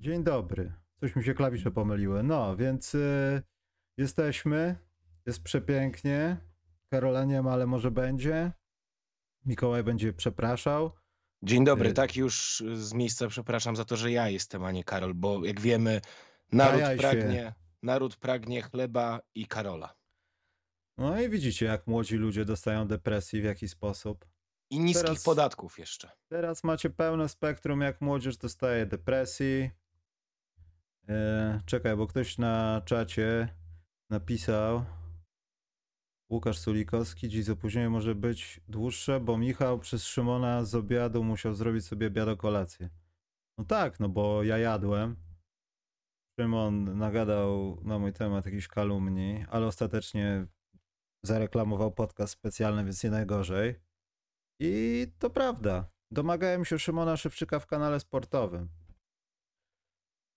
Dzień dobry. Coś mi się klawisze pomyliły. No, więc y, jesteśmy. Jest przepięknie. Karola nie ma, ale może będzie. Mikołaj będzie przepraszał. Dzień dobry, Y- tak już z miejsca przepraszam za to, że ja jestem, a nie Karol, bo jak wiemy, naród Kajaj się. pragnie, naród pragnie chleba i Karola. No i widzicie, jak młodzi ludzie dostają depresji, w jaki sposób. I niskich Teraz- podatków jeszcze. Teraz macie pełne spektrum, jak młodzież dostaje depresji. E, czekaj, bo ktoś na czacie napisał. Łukasz Sulikowski, dziś z opóźnieniem może być dłuższe, bo Michał przez Szymona z obiadu musiał zrobić sobie obiad kolację. No tak, no bo ja jadłem. Szymon nagadał na mój temat jakiś kalumni, ale ostatecznie zareklamował podcast specjalny, więc nie najgorzej. I to prawda. Domagałem się Szymona Szewczyka w kanale sportowym.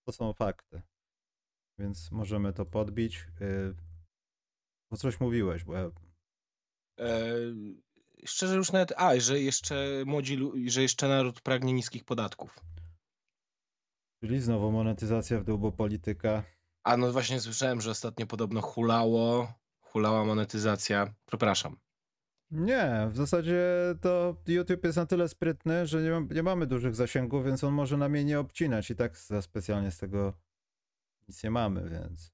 To są fakty. Więc możemy to podbić. Yy, O coś mówiłeś, bo ja... E, szczerze już nawet, a, że jeszcze młodzi, że jeszcze naród pragnie niskich podatków. Czyli znowu monetyzacja w dół, bo polityka. A no właśnie słyszałem, że ostatnio podobno hulało, hulała monetyzacja. Przepraszam. Nie, w zasadzie to YouTube jest na tyle sprytny, że nie, nie mamy dużych zasięgów, więc on może nam jej nie obcinać i tak za specjalnie z tego nic nie mamy, więc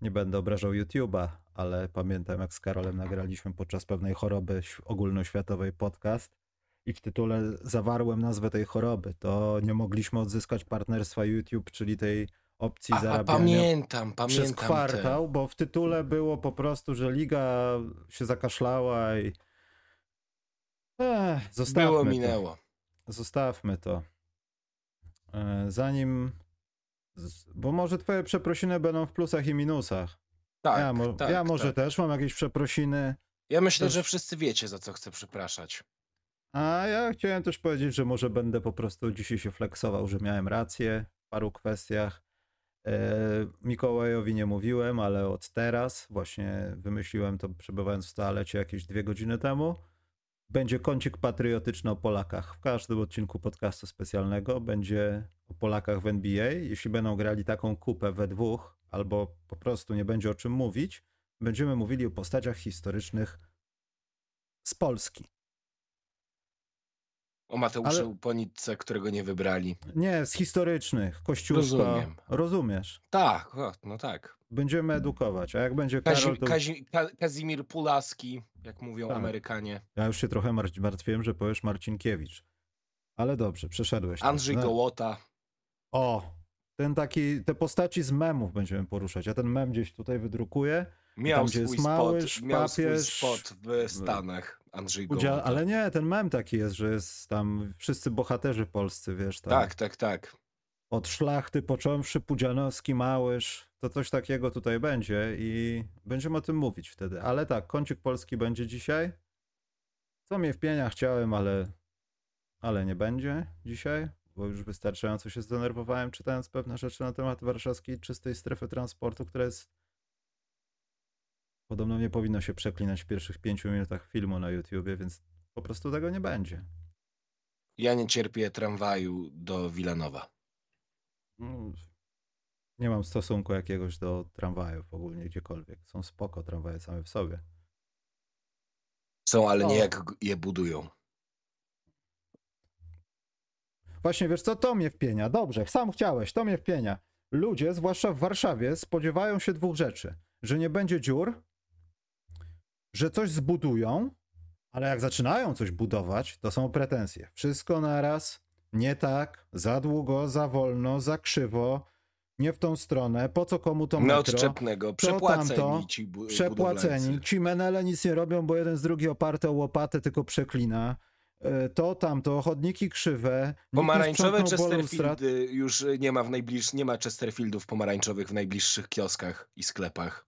nie będę obrażał YouTube'a, ale pamiętam jak z Karolem nagraliśmy podczas pewnej choroby ogólnoświatowej podcast i w tytule zawarłem nazwę tej choroby. To nie mogliśmy odzyskać partnerstwa YouTube, czyli tej opcji A, a zarabiania pamiętam, pamiętam. przez te- kwartał, bo w tytule było po prostu, że liga się zakaszlała i. Ech, zostawmy Było, to. minęło. Zostawmy to. E, Zanim. Bo może twoje przeprosiny będą w plusach i minusach. Tak, ja, mo- tak, ja może tak. też mam jakieś przeprosiny. Ja myślę, też- że wszyscy wiecie, za co chcę przepraszać. A ja chciałem też powiedzieć, że może będę po prostu dzisiaj się flexował, że miałem rację w paru kwestiach. E, Mikołajowi nie mówiłem, ale od teraz właśnie wymyśliłem to przebywając w toalecie jakieś dwie godziny temu. Będzie kącik patriotyczny o Polakach. W każdym odcinku podcastu specjalnego będzie o Polakach w NBA. Jeśli będą grali taką kupę we dwóch, albo po prostu nie będzie o czym mówić, będziemy mówili o postaciach historycznych z Polski. O Mateuszu Ale- Ponitce, którego nie wybrali. Nie, z historycznych. Kościółko. Rozumiem. Rozumiesz. Tak, o, no tak. Będziemy edukować, a jak będzie Karol, Kazi, to Kazi, Ka, Kazimir Pulaski, jak mówią Tak. Amerykanie. ja już się trochę mar- martwiłem, że powiesz Marcinkiewicz. Ale dobrze, przeszedłeś. Andrzej No. Gołota. O, ten taki, te postaci z memów będziemy poruszać. Ja ten mem gdzieś tutaj wydrukuję. Miał Tam, swój Małysz, spot, miał papież, swój spot w Stanach. Andrzej Udzia- Gołota. ale nie, ten mem taki jest, że jest tam wszyscy bohaterzy polscy, wiesz, tam. Tak, tak, tak. Od szlachty począwszy, Pudzianowski, Małysz, to coś takiego tutaj będzie i będziemy o tym mówić wtedy. Ale tak, kącik polski będzie dzisiaj. Co mnie wpienia chciałem, ale, ale nie będzie dzisiaj, bo już wystarczająco się zdenerwowałem czytając pewne rzeczy na temat warszawskiej czystej strefy transportu, która jest podobno nie powinno się przeklinać w pierwszych pięciu minutach filmu na YouTubie, więc po prostu tego nie będzie. Ja nie cierpię tramwaju do Wilanowa. No, Nie mam stosunku jakiegoś do tramwajów ogólnie gdziekolwiek. Są spoko tramwaje same w sobie. Są, ale nie O. jak je budują. Właśnie, wiesz co, to mnie wpienia. Dobrze, sam chciałeś, to mnie wpienia. Ludzie, zwłaszcza w Warszawie, spodziewają się dwóch rzeczy. Że nie będzie dziur, że coś zbudują, ale jak zaczynają coś budować, to są pretensje. Wszystko naraz, nie tak, za długo, za wolno, za krzywo, nie w tą stronę, po co komu to metro. Neodczepnego. Przepłaceni tamto, ci bu- Przepłaceni. Ci menele nic nie robią, bo jeden z drugi oparte o łopatę tylko przeklina. E, To tamto, chodniki krzywe. Pomarańczowe. Chesterfieldy już nie ma w najbliższych, nie ma Chesterfieldów pomarańczowych w najbliższych kioskach i sklepach.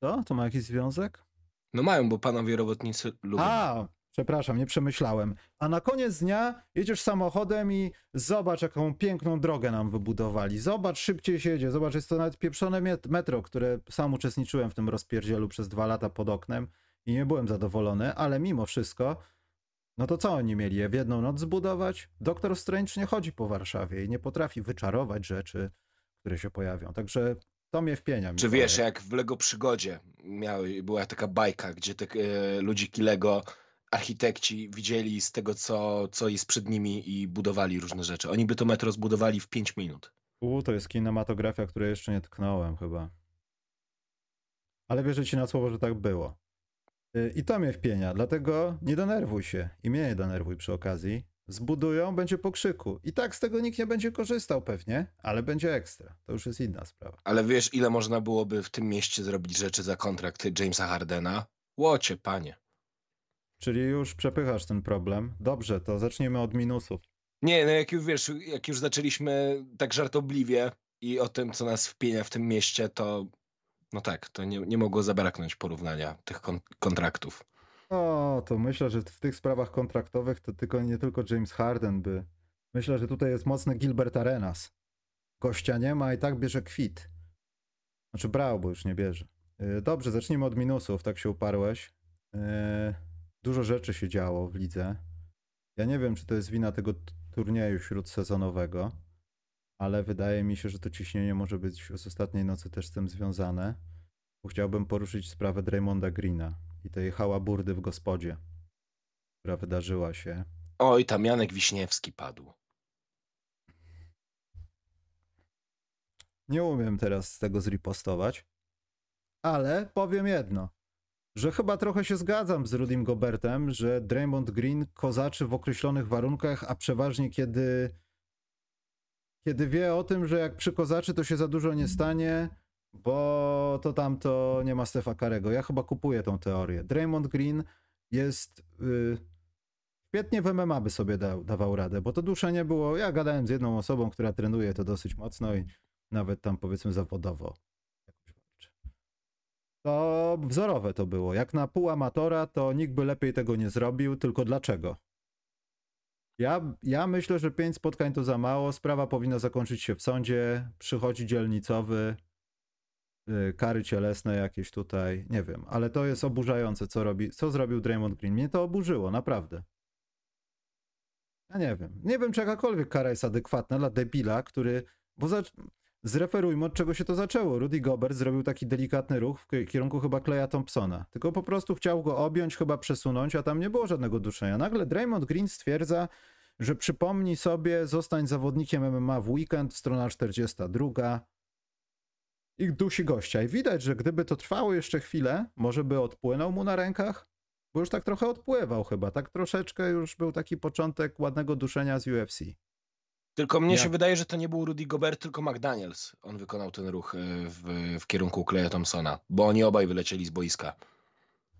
To? To ma jakiś związek? No mają, bo panowie robotnicy lubią. A, przepraszam, nie przemyślałem. A na koniec dnia jedziesz samochodem i zobacz, jaką piękną drogę nam wybudowali. Zobacz, szybciej się jedzie. Zobacz, jest to nawet pieprzone met- metro, które sam uczestniczyłem w tym rozpierdzielu przez dwa lata pod oknem i nie byłem zadowolony, ale mimo wszystko No to co oni mieli je w jedną noc zbudować? Doktor Strange nie chodzi po Warszawie i nie potrafi wyczarować rzeczy, które się pojawią. Także to mnie wpienia. Czy wiesz, jak w Lego Przygodzie miały, była taka bajka, gdzie te e, ludziki Lego, architekci widzieli z tego, co, co jest przed nimi i budowali różne rzeczy. Oni by to metro zbudowali w 5 minut. U, to jest kinematografia, której jeszcze nie tknąłem chyba. Ale wierzę ci na słowo, że tak było. Y, I to mnie wpienia, dlatego nie denerwuj się i mnie nie denerwuj przy okazji. Zbudują, będzie po krzyku. I tak z tego nikt nie będzie korzystał pewnie, ale będzie ekstra. To już jest inna sprawa. Ale wiesz, ile można byłoby w tym mieście zrobić rzeczy za kontrakt Jamesa Hardena? Łocie, panie. Czyli już przepychasz ten problem. Dobrze, to zacznijmy od minusów. Nie, no jak już wiesz, jak już zaczęliśmy tak żartobliwie i o tym, co nas wpienia w tym mieście, to no tak, to nie, nie mogło zabraknąć porównania tych kon kontraktów. O, to myślę, że w tych sprawach kontraktowych to tylko nie tylko James Harden by. Myślę, że tutaj jest mocny Gilbert Arenas. Gościa nie ma i tak bierze kwit. Znaczy brał, bo już nie bierze. Yy, Dobrze, zacznijmy od minusów, tak się uparłeś. Yy, Dużo rzeczy się działo w lidze. Ja nie wiem, czy to jest wina tego turnieju śródsezonowego, ale wydaje mi się, że to ciśnienie może być z ostatniej nocy też z tym związane. Bo chciałbym poruszyć sprawę Draymonda Greena i tej hałaburdy w gospodzie, która wydarzyła się. Oj, tam Janek Wiśniewski padł. Nie umiem teraz z tego zripostować, ale powiem jedno, że chyba trochę się zgadzam z Rudim Gobertem, że Draymond Green kozaczy w określonych warunkach, a przeważnie kiedy, kiedy wie o tym, że jak przykozaczy, to się za dużo nie stanie, bo to tamto nie ma Stefa Karego. Ja chyba kupuję tą teorię. Draymond Green jest... y, Świetnie w MMA by sobie dawał radę, bo to duszenie było. Ja gadałem z jedną osobą, która trenuje to dosyć mocno i nawet tam powiedzmy zawodowo. To wzorowe to było. Jak na pół amatora, to nikt by lepiej tego nie zrobił, tylko dlaczego? Ja, ja myślę, że pięć spotkań to za mało. Sprawa powinna zakończyć się w sądzie. Przychodzi dzielnicowy, kary cielesne jakieś tutaj, nie wiem, ale to jest oburzające, co robi, co zrobił Draymond Green. Mnie to oburzyło, naprawdę. Ja nie wiem. Nie wiem, czy jakakolwiek kara jest adekwatna dla debila, który. Bo za... zreferujmy, od czego się to zaczęło. Rudy Gobert zrobił taki delikatny ruch w ki- kierunku chyba Kleja Thompsona. Tylko po prostu chciał go objąć, chyba przesunąć, a tam nie było żadnego duszenia. Nagle Draymond Green stwierdza, że przypomni sobie, zostań zawodnikiem MMA w weekend, strona 42. I dusi gościa. I widać, że gdyby to trwało jeszcze chwilę, może by odpłynął mu na rękach, bo już tak trochę odpływał chyba. Tak troszeczkę już był taki początek ładnego duszenia z UFC. Tylko mnie Ja- się wydaje, że to nie był Rudy Gobert, tylko McDaniels. On wykonał ten ruch y, w, w kierunku Kleja Thompsona, bo oni obaj wylecieli z boiska.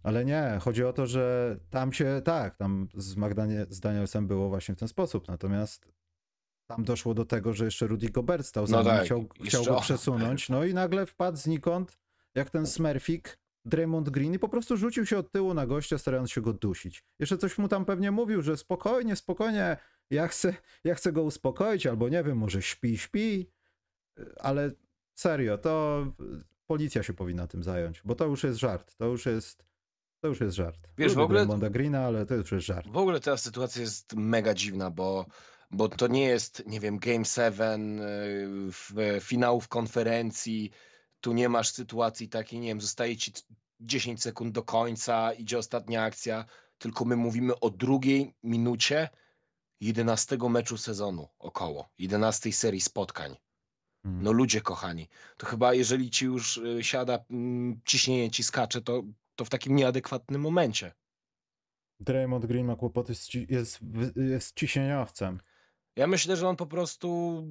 Ale nie, chodzi o to, że tam się, tak, tam z, Magdanie, z Danielsem było właśnie w ten sposób, natomiast tam doszło do tego, że jeszcze Rudy Gobert stał za No nim, tak, chciał, chciał go przesunąć, no i nagle wpadł znikąd, jak ten Smurfik, Draymond Green i po prostu rzucił się od tyłu na gościa, starając się go dusić. Jeszcze coś mu tam pewnie mówił, że spokojnie, spokojnie, ja chcę, ja chcę go uspokoić, albo nie wiem, może śpi, śpi, ale serio, to policja się powinna tym zająć, bo to już jest żart, to już jest, to już jest żart. Wiesz, w Lubię ogóle- Draymonda Greena, ale to już jest żart. W ogóle ta sytuacja jest mega dziwna, bo, bo to nie jest, nie wiem, Game 7, y, w, finałów konferencji. Tu nie masz sytuacji takiej, nie wiem, zostaje ci 10 sekund do końca, idzie ostatnia akcja, tylko my mówimy o drugiej minucie 11 meczu sezonu około, 11 serii spotkań. Mm. No ludzie kochani, to chyba jeżeli ci już y, siada, mm, ciśnienie ci skacze, to, to w takim nieadekwatnym momencie. Draymond Green ma kłopoty, z jest, jest ciśnieniowcem. Ja myślę, że on po prostu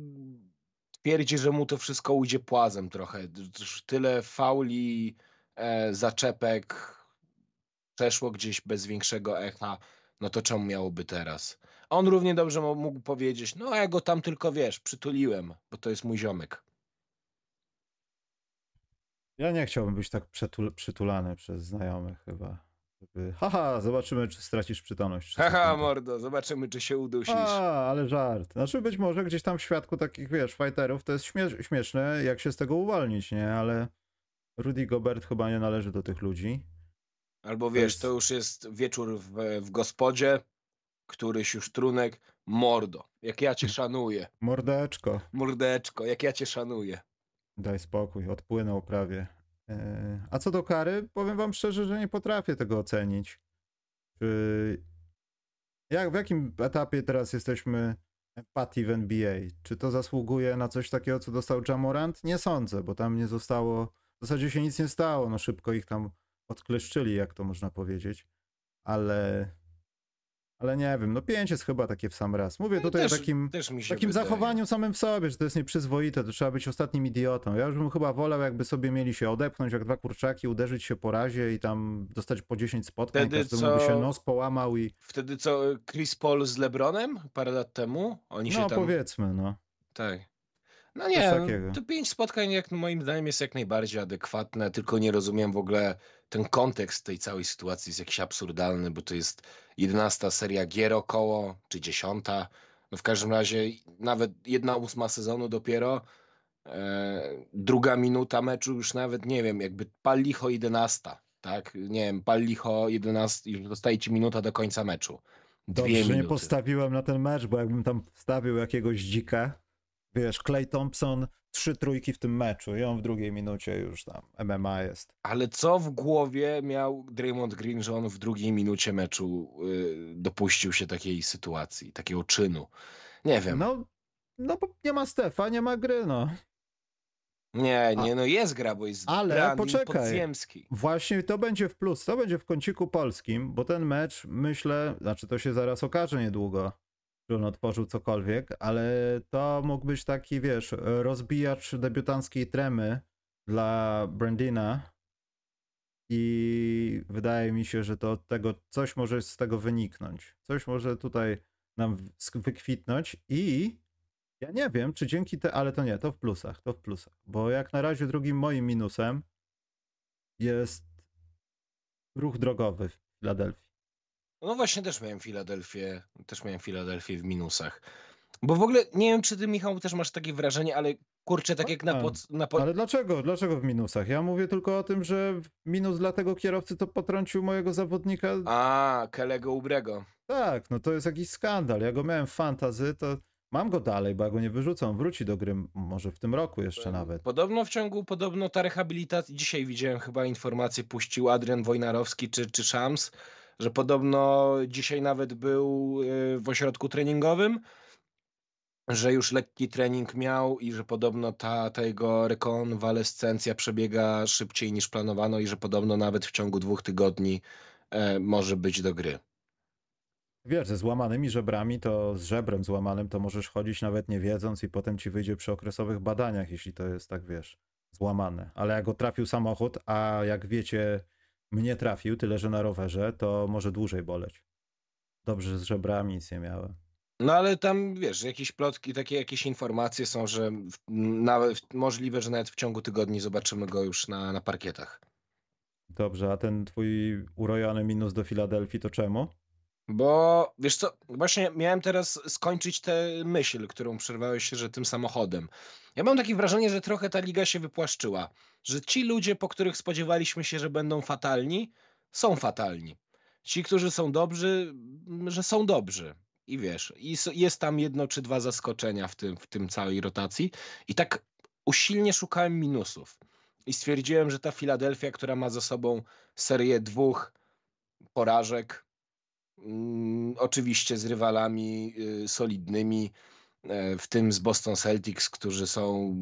twierdzi, że mu to wszystko ujdzie płazem trochę. Tyle fauli, e, zaczepek przeszło gdzieś bez większego echa. No to czemu miałoby teraz? On równie dobrze mógł powiedzieć, no ja go tam tylko, wiesz, przytuliłem, bo to jest mój ziomek. Ja nie chciałbym być tak przytulany przez znajomych chyba. Żeby, haha, zobaczymy, czy stracisz przytomność. Haha, mordo, zobaczymy, czy się udusisz. A, ale żart. Znaczy być może gdzieś tam w świadku takich, wiesz, fighterów to jest śmie- śmieszne, jak się z tego uwolnić, nie? Ale Rudy Gobert chyba nie należy do tych ludzi. Albo wiesz, jest- to już jest wieczór w, w gospodzie, któryś już trunek, mordo, jak ja cię szanuję. Mordeczko, Mordeczko, jak ja cię szanuję. daj spokój, odpłynął prawie. E, A co do kary, powiem wam szczerze, że nie potrafię tego ocenić. Czy... Jak, w jakim etapie teraz jesteśmy empatii w NBA? Czy to zasługuje na coś takiego, co dostał Jamorant? Nie sądzę, bo tam nie zostało, w zasadzie się nic nie stało, no szybko ich tam odkleszczyli, jak to można powiedzieć. Ale... Ale nie wiem, no pięć jest chyba takie w sam raz. Mówię No tutaj też, o takim się takim wydaje. zachowaniu samym w sobie, że to jest nieprzyzwoite, to trzeba być ostatnim idiotą. Ja już bym chyba wolał, jakby sobie mieli się odepchnąć jak dwa kurczaki, uderzyć się po razie i tam dostać po 10 spotkań, Wtedy każdemu by się co- nos połamał i Wtedy co, Chris Paul z LeBronem parę lat temu? Oni się no tam... powiedzmy, no. Tak. No nie, to pięć spotkań jak moim zdaniem jest jak najbardziej adekwatne, tylko nie rozumiem w ogóle ten kontekst tej całej sytuacji jest jakiś absurdalny, bo to jest 11 seria gier około, czy 10. No w każdym razie nawet jedna ósma sezonu dopiero, e, druga minuta meczu już nawet nie wiem, jakby pal licho 11, tak? Nie wiem, pal licho 11 i zostaje ci minuta do końca meczu. Dwie Dobrze, że nie minuty. postawiłem na ten mecz, bo jakbym tam wstawił jakiegoś dzika, wiesz, Clay Thompson, trzy trójki w tym meczu i on w drugiej minucie już tam MMA jest. Ale co w głowie miał Draymond Green, że on w drugiej minucie meczu y, dopuścił się takiej sytuacji, takiego czynu? Nie wiem. No, no bo nie ma Stefa, nie ma gry, no. nie, nie, no jest gra, bo jest Ale poczekaj. Podziemski. Właśnie to będzie w plus, to będzie w kąciku polskim, bo ten mecz, myślę, znaczy to się zaraz okaże niedługo, że on otworzył cokolwiek, ale to mógł być taki, wiesz, rozbijacz debiutanckiej tremy dla Brandina i wydaje mi się, że to od tego coś może z tego wyniknąć. Coś może tutaj nam wykwitnąć i ja nie wiem, czy dzięki te, ale to nie, to w plusach, to w plusach, bo jak na razie drugim moim minusem jest ruch drogowy w Filadelfii. No właśnie też miałem Filadelfię, też miałem Filadelfię w minusach. Bo w ogóle nie wiem, czy ty, Michał, też masz takie wrażenie, ale kurczę, tak jak na, pod, na po... Ale dlaczego? Dlaczego w minusach? Ja mówię tylko o tym, że minus dla tego kierowcy to potrącił mojego zawodnika. A, Kelego Ubrego. Tak, no to jest jakiś skandal. Ja go miałem w fantazy, to mam go dalej, bo ja go nie wyrzucę. On wróci do gry może w tym roku jeszcze nawet. Podobno w ciągu, podobno ta rehabilitacja, dzisiaj widziałem chyba informację, puścił Adrian Wojnarowski czy, czy Szams, że podobno dzisiaj nawet był y, w ośrodku treningowym, że już lekki trening miał i że podobno ta, ta jego rekonwalescencja przebiega szybciej niż planowano i że podobno nawet w ciągu dwóch tygodni e, może być do gry. Wiesz, ze złamanymi żebrami, to z żebrem złamanym to możesz chodzić nawet nie wiedząc i potem ci wyjdzie przy okresowych badaniach, jeśli to jest tak, wiesz, złamane. Ale jak go trafił samochód, a jak wiecie, mnie trafił, tyle że na rowerze, to może dłużej boleć. Dobrze, z żebrami nic nie miałem. No ale tam, wiesz, jakieś plotki, takie jakieś informacje są, że w, nawet, możliwe, że nawet w ciągu tygodni zobaczymy go już na, na parkietach. Dobrze, a ten twój urojony minus do Filadelfii to czemu? Bo wiesz co, właśnie miałem teraz skończyć tę myśl, którą przerwałeś że tym samochodem. Ja mam takie wrażenie, że trochę ta liga się wypłaszczyła. Że ci ludzie, po których spodziewaliśmy się, że będą fatalni, są fatalni. Ci, którzy są dobrzy, że są dobrzy. I wiesz, i jest tam jedno czy dwa zaskoczenia w tym, w tym całej rotacji. I tak usilnie szukałem minusów. I stwierdziłem, że ta Filadelfia, która ma za sobą serię dwóch porażek, Oczywiście z rywalami y, solidnymi, e, w tym z Boston Celtics, którzy są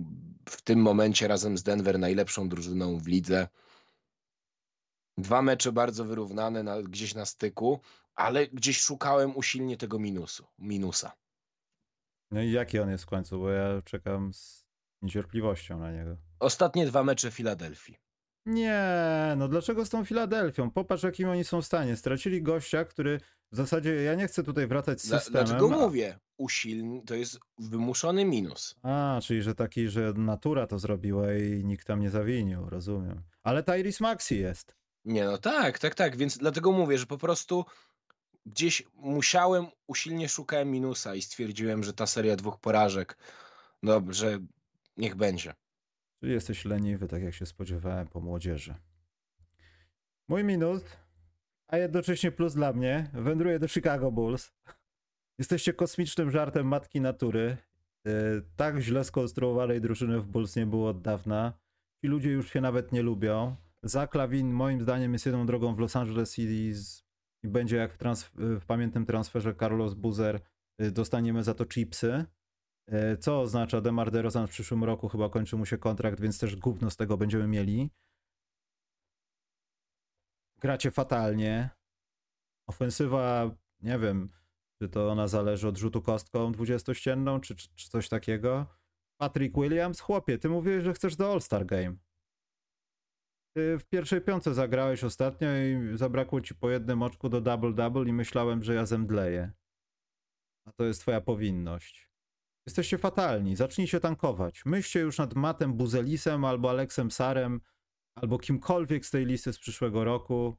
w tym momencie razem z Denver najlepszą drużyną w lidze. Dwa mecze bardzo wyrównane na, gdzieś na styku, ale gdzieś szukałem usilnie tego minusu, minusa. No i jaki on jest w końcu, bo ja czekam z niecierpliwością na niego. Ostatnie dwa mecze Filadelfii. Nie, no dlaczego z tą Filadelfią? Popatrz, jakim oni są w stanie. Stracili gościa, który w zasadzie, ja nie chcę tutaj wracać z Dla, systemem. dlaczego mówię? Usilny to jest wymuszony minus. A, czyli że taki, że natura to zrobiła i nikt tam nie zawinił, rozumiem. Ale Tyrese Maxi jest. Nie, no tak, tak, tak, więc dlatego mówię, że po prostu gdzieś musiałem, usilnie szukałem minusa i stwierdziłem, że ta seria dwóch porażek, dobrze, niech będzie. Czyli jesteś leniwy, tak jak się spodziewałem po młodzieży. Mój minus, a jednocześnie plus dla mnie, wędruje do Chicago Bulls. Jesteście kosmicznym żartem matki natury. E, tak źle skonstruowanej drużyny w Bulls nie było od dawna. Ci ludzie już się nawet nie lubią. Zach Lavin moim zdaniem jest jedną drogą w Los Angeles City i będzie jak w, transf- w pamiętnym transferze Carlos Buzer. Y, dostaniemy za to chipsy. Y, co oznacza Demar DeRozan w przyszłym roku chyba kończy mu się kontrakt, więc też gówno z tego będziemy mieli. Gracie fatalnie. Ofensywa, nie wiem, czy to ona zależy od rzutu kostką 20-ścienną, czy, czy, czy coś takiego. Patrick Williams, chłopie, ty mówiłeś, że chcesz do All-Star Game. Ty w pierwszej piące zagrałeś ostatnio i zabrakło ci po jednym oczku do double-double i myślałem, że ja zemdleję. A to jest twoja powinność. Jesteście fatalni, zacznijcie tankować. Myślcie już nad Matem Buzelisem albo Aleksem Sarem, albo kimkolwiek z tej listy z przyszłego roku.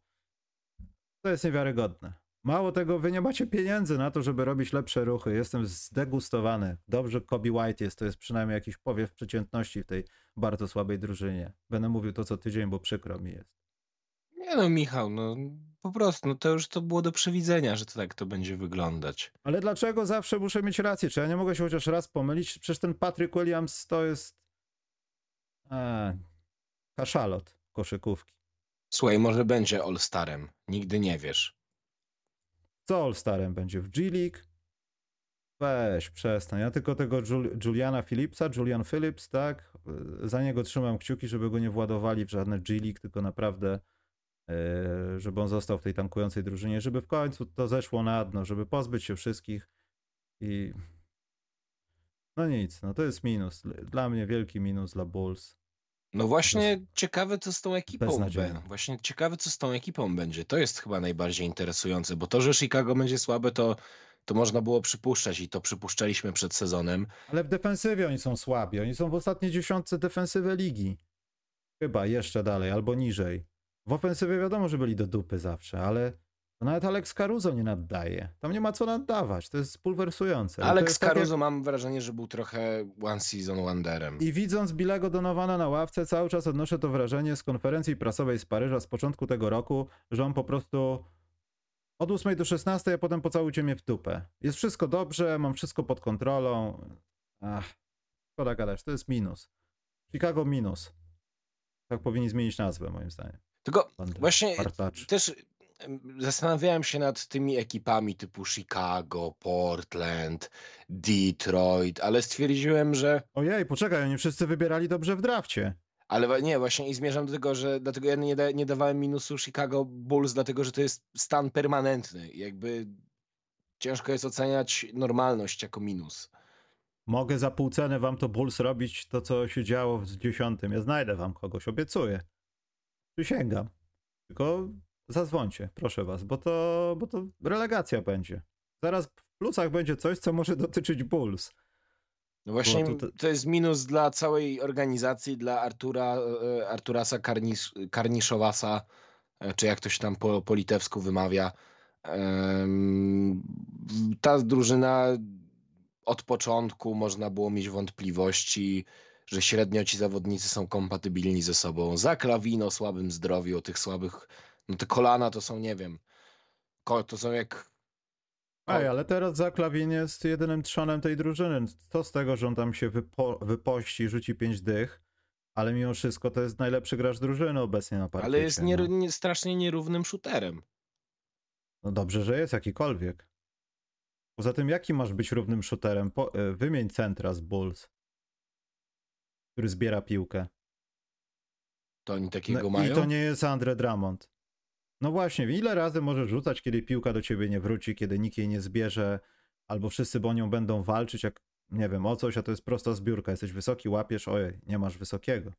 To jest niewiarygodne. Mało tego, wy nie macie pieniędzy na to, żeby robić lepsze ruchy. Jestem zdegustowany. Dobrze Kobe White jest, to jest przynajmniej jakiś powiew przeciętności w tej bardzo słabej drużynie. Będę mówił to co tydzień, bo przykro mi jest. Nie no, Michał, no po prostu, no to już to było do przewidzenia, że to tak to będzie wyglądać. Ale dlaczego zawsze muszę mieć rację? Czy ja nie mogę się chociaż raz pomylić? Przecież ten Patrick Williams to jest... A, kaszalot koszykówki. Słuchaj, może będzie All-Starem. Nigdy nie wiesz. Co All-Starem będzie? W G-League? Weź, przestań. Ja tylko tego Juliana Phillipsa, Julian Phillips, tak? Za niego trzymam kciuki, żeby go nie władowali w żadne G-League, tylko naprawdę e, żeby on został w tej tankującej drużynie, żeby w końcu to zeszło na dno, żeby pozbyć się wszystkich i no nic, no to jest minus. Dla mnie wielki minus dla Bulls. No właśnie ciekawe, co z tą ekipą będzie. Właśnie ciekawe, co z tą ekipą będzie. To jest chyba najbardziej interesujące, bo to, że Chicago będzie słabe, to, to można było przypuszczać i to przypuszczaliśmy przed sezonem. Ale w defensywie oni są słabi. Oni są w ostatniej dziesiątce defensywy ligi. Chyba jeszcze dalej, albo niżej. W ofensywie wiadomo, że byli do dupy zawsze, ale to nawet Alex Caruso nie naddaje. Tam nie ma co naddawać, to jest pulwersujące. Alex tak Caruso jak... mam wrażenie, że był trochę one season wonderem. I widząc Bilego Donowana na ławce, cały czas odnoszę to wrażenie z konferencji prasowej z Paryża z początku tego roku, że on po prostu od 8 do 16, a potem pocałujcie mnie w dupę. Jest wszystko dobrze, mam wszystko pod kontrolą. Ach, szkoda gadać, to jest minus. Chicago minus. Tak powinni zmienić nazwę, moim zdaniem. Tylko właśnie też zastanawiałem się nad tymi ekipami typu Chicago, Portland, Detroit, ale stwierdziłem, że. Ojej, poczekaj, oni wszyscy wybierali dobrze w drafcie. Ale nie, właśnie i zmierzam do tego, że dlatego ja nie, da, nie dawałem minusu Chicago Bulls, dlatego że to jest stan permanentny. Jakby ciężko jest oceniać normalność jako minus. Mogę za pół ceny wam to Bulls robić to, co się działo w dziesiątym. Ja znajdę wam kogoś, obiecuję. Przysięgam. Tylko zadzwońcie, proszę was, bo to, bo to relegacja będzie. Zaraz w plusach będzie coś, co może dotyczyć Bulls. No właśnie to jest minus dla całej organizacji, dla Artura, e, Arturasa Karnisz, Karniszowasa, e, czy jak to się tam po, po litewsku wymawia. Ta drużyna od początku można było mieć wątpliwości, że średnio ci zawodnicy są kompatybilni ze sobą. Za Klawin o słabym zdrowiu, o tych słabych no te kolana to są, nie wiem, to są jak... Ej, ale teraz Zaklawin jest jedynym trzonem tej drużyny. Co z tego, że on tam się wypo, wypości, rzuci pięć dych, ale mimo wszystko to jest najlepszy gracz drużyny obecnie na parkiecie. Ale jest nie, no. nie, strasznie nierównym shooterem. No dobrze, że jest jakikolwiek. Poza tym, jaki masz być równym shooterem? Po, e, wymień centra z Bulls, który zbiera piłkę. To oni takiego no, mają? I to nie jest Andre Drummond. No właśnie, ile razy możesz rzucać, kiedy piłka do ciebie nie wróci, kiedy nikt jej nie zbierze, albo wszyscy o nią będą walczyć, jak nie wiem, o coś, a to jest prosta zbiórka. Jesteś wysoki, łapiesz, ojej, nie masz wysokiego.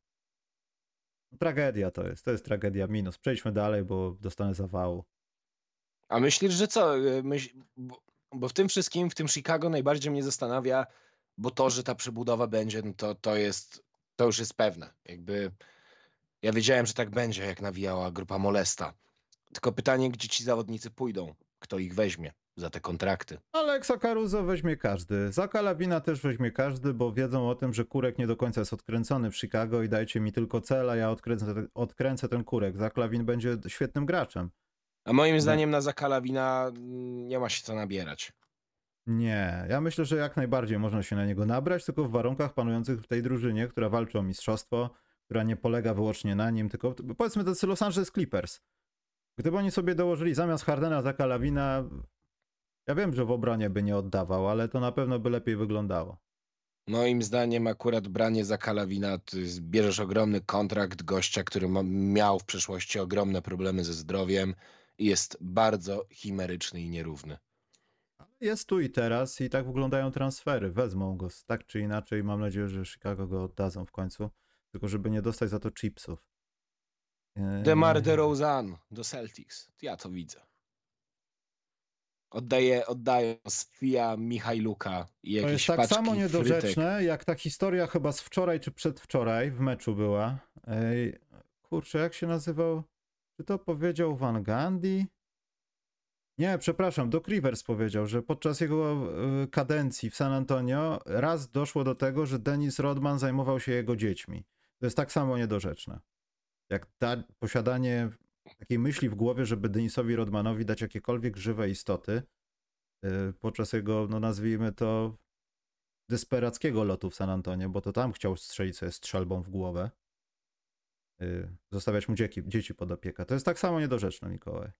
Tragedia to jest, to jest tragedia minus. Przejdźmy dalej, bo dostanę zawału. A myślisz, że co? E, myśl, bo, bo, w tym wszystkim, w tym Chicago najbardziej mnie zastanawia, bo to, że ta przebudowa będzie, no to, to jest, to już jest pewne. Jakby ja wiedziałem, że tak będzie, jak nawijała grupa Molesta. Tylko pytanie, gdzie ci zawodnicy pójdą? Kto ich weźmie za te kontrakty? Alexa Caruso weźmie każdy. Zaka Lawina też weźmie każdy, bo wiedzą o tym, że kurek nie do końca jest odkręcony w Chicago i dajcie mi tylko cel, a ja odkręcę, odkręcę ten kurek. Zak Lawin będzie świetnym graczem. A moim zdaniem na Zakalawina nie ma się co nabierać. Nie, ja myślę, że jak najbardziej można się na niego nabrać, tylko w warunkach panujących w tej drużynie, która walczy o mistrzostwo, która nie polega wyłącznie na nim, tylko powiedzmy tacy Los Angeles Clippers. Gdyby oni sobie dołożyli zamiast Hardena Zaka Lawina, ja wiem, że w obronie by nie oddawał, ale to na pewno by lepiej wyglądało. Moim zdaniem akurat branie za Kalawina, bierzesz ogromny kontrakt gościa, który miał w przeszłości ogromne problemy ze zdrowiem i jest bardzo chimeryczny i nierówny. Jest tu i teraz i tak wyglądają transfery. Wezmą go tak czy inaczej. Mam nadzieję, że Chicago go oddadzą w końcu. Tylko żeby nie dostać za to chipsów. Eee, DeMar DeRozan do Celtics. Ja to widzę. Oddaję, oddaję Sfia Michajluka i To jakieś jest tak samo frytek. niedorzeczne, jak ta historia chyba z wczoraj czy przedwczoraj w meczu była. Ej, kurczę, jak się nazywał? Czy to powiedział Van Gandhi? Nie, przepraszam, Doc Rivers powiedział, że podczas jego e, kadencji w San Antonio raz doszło do tego, że Dennis Rodman zajmował się jego dziećmi. To jest tak samo niedorzeczne. Jak ta, posiadanie takiej myśli w głowie, żeby Denisowi Rodmanowi dać jakiekolwiek żywe istoty e, podczas jego, no nazwijmy to, desperackiego lotu w San Antonio, bo to tam chciał strzelić sobie strzelbą w głowę. e, Zostawiać mu dzieci, dzieci pod opiekę. To jest tak samo niedorzeczne, Mikołaj.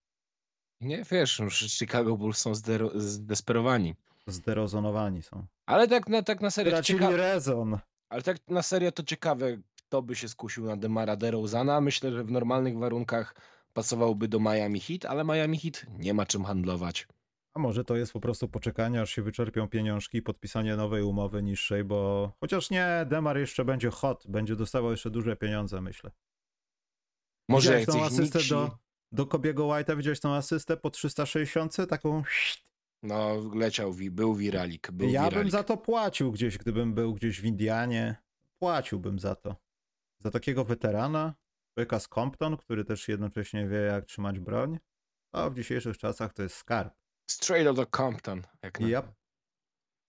Nie, wiesz, już Chicago Bulls są zdero- zdesperowani. Zderozonowani są. Ale tak na, tak na serio, Stracili ciekawe, rezon. ale tak na serio to ciekawe, kto by się skusił na Demara DeRozana. Myślę, że w normalnych warunkach pasowałby do Miami Heat, ale Miami Heat nie ma czym handlować. A może to jest po prostu poczekanie, aż się wyczerpią pieniążki i podpisanie nowej umowy niższej, bo chociaż nie, Demar jeszcze będzie hot, będzie dostawał jeszcze duże pieniądze, myślę. Może Widziałeś tą asystę do, do Kobiego White'a, widziałeś tą asystę po 360? Taką... No, leciał, był wiralik, był ja wiralik. bym za to płacił gdzieś, gdybym był gdzieś w Indianie. Płaciłbym za to. Za takiego weterana, człowieka z Compton, który też jednocześnie wie, jak trzymać broń. A w dzisiejszych czasach to jest skarb. Straight out of Compton. Jak na... Yep.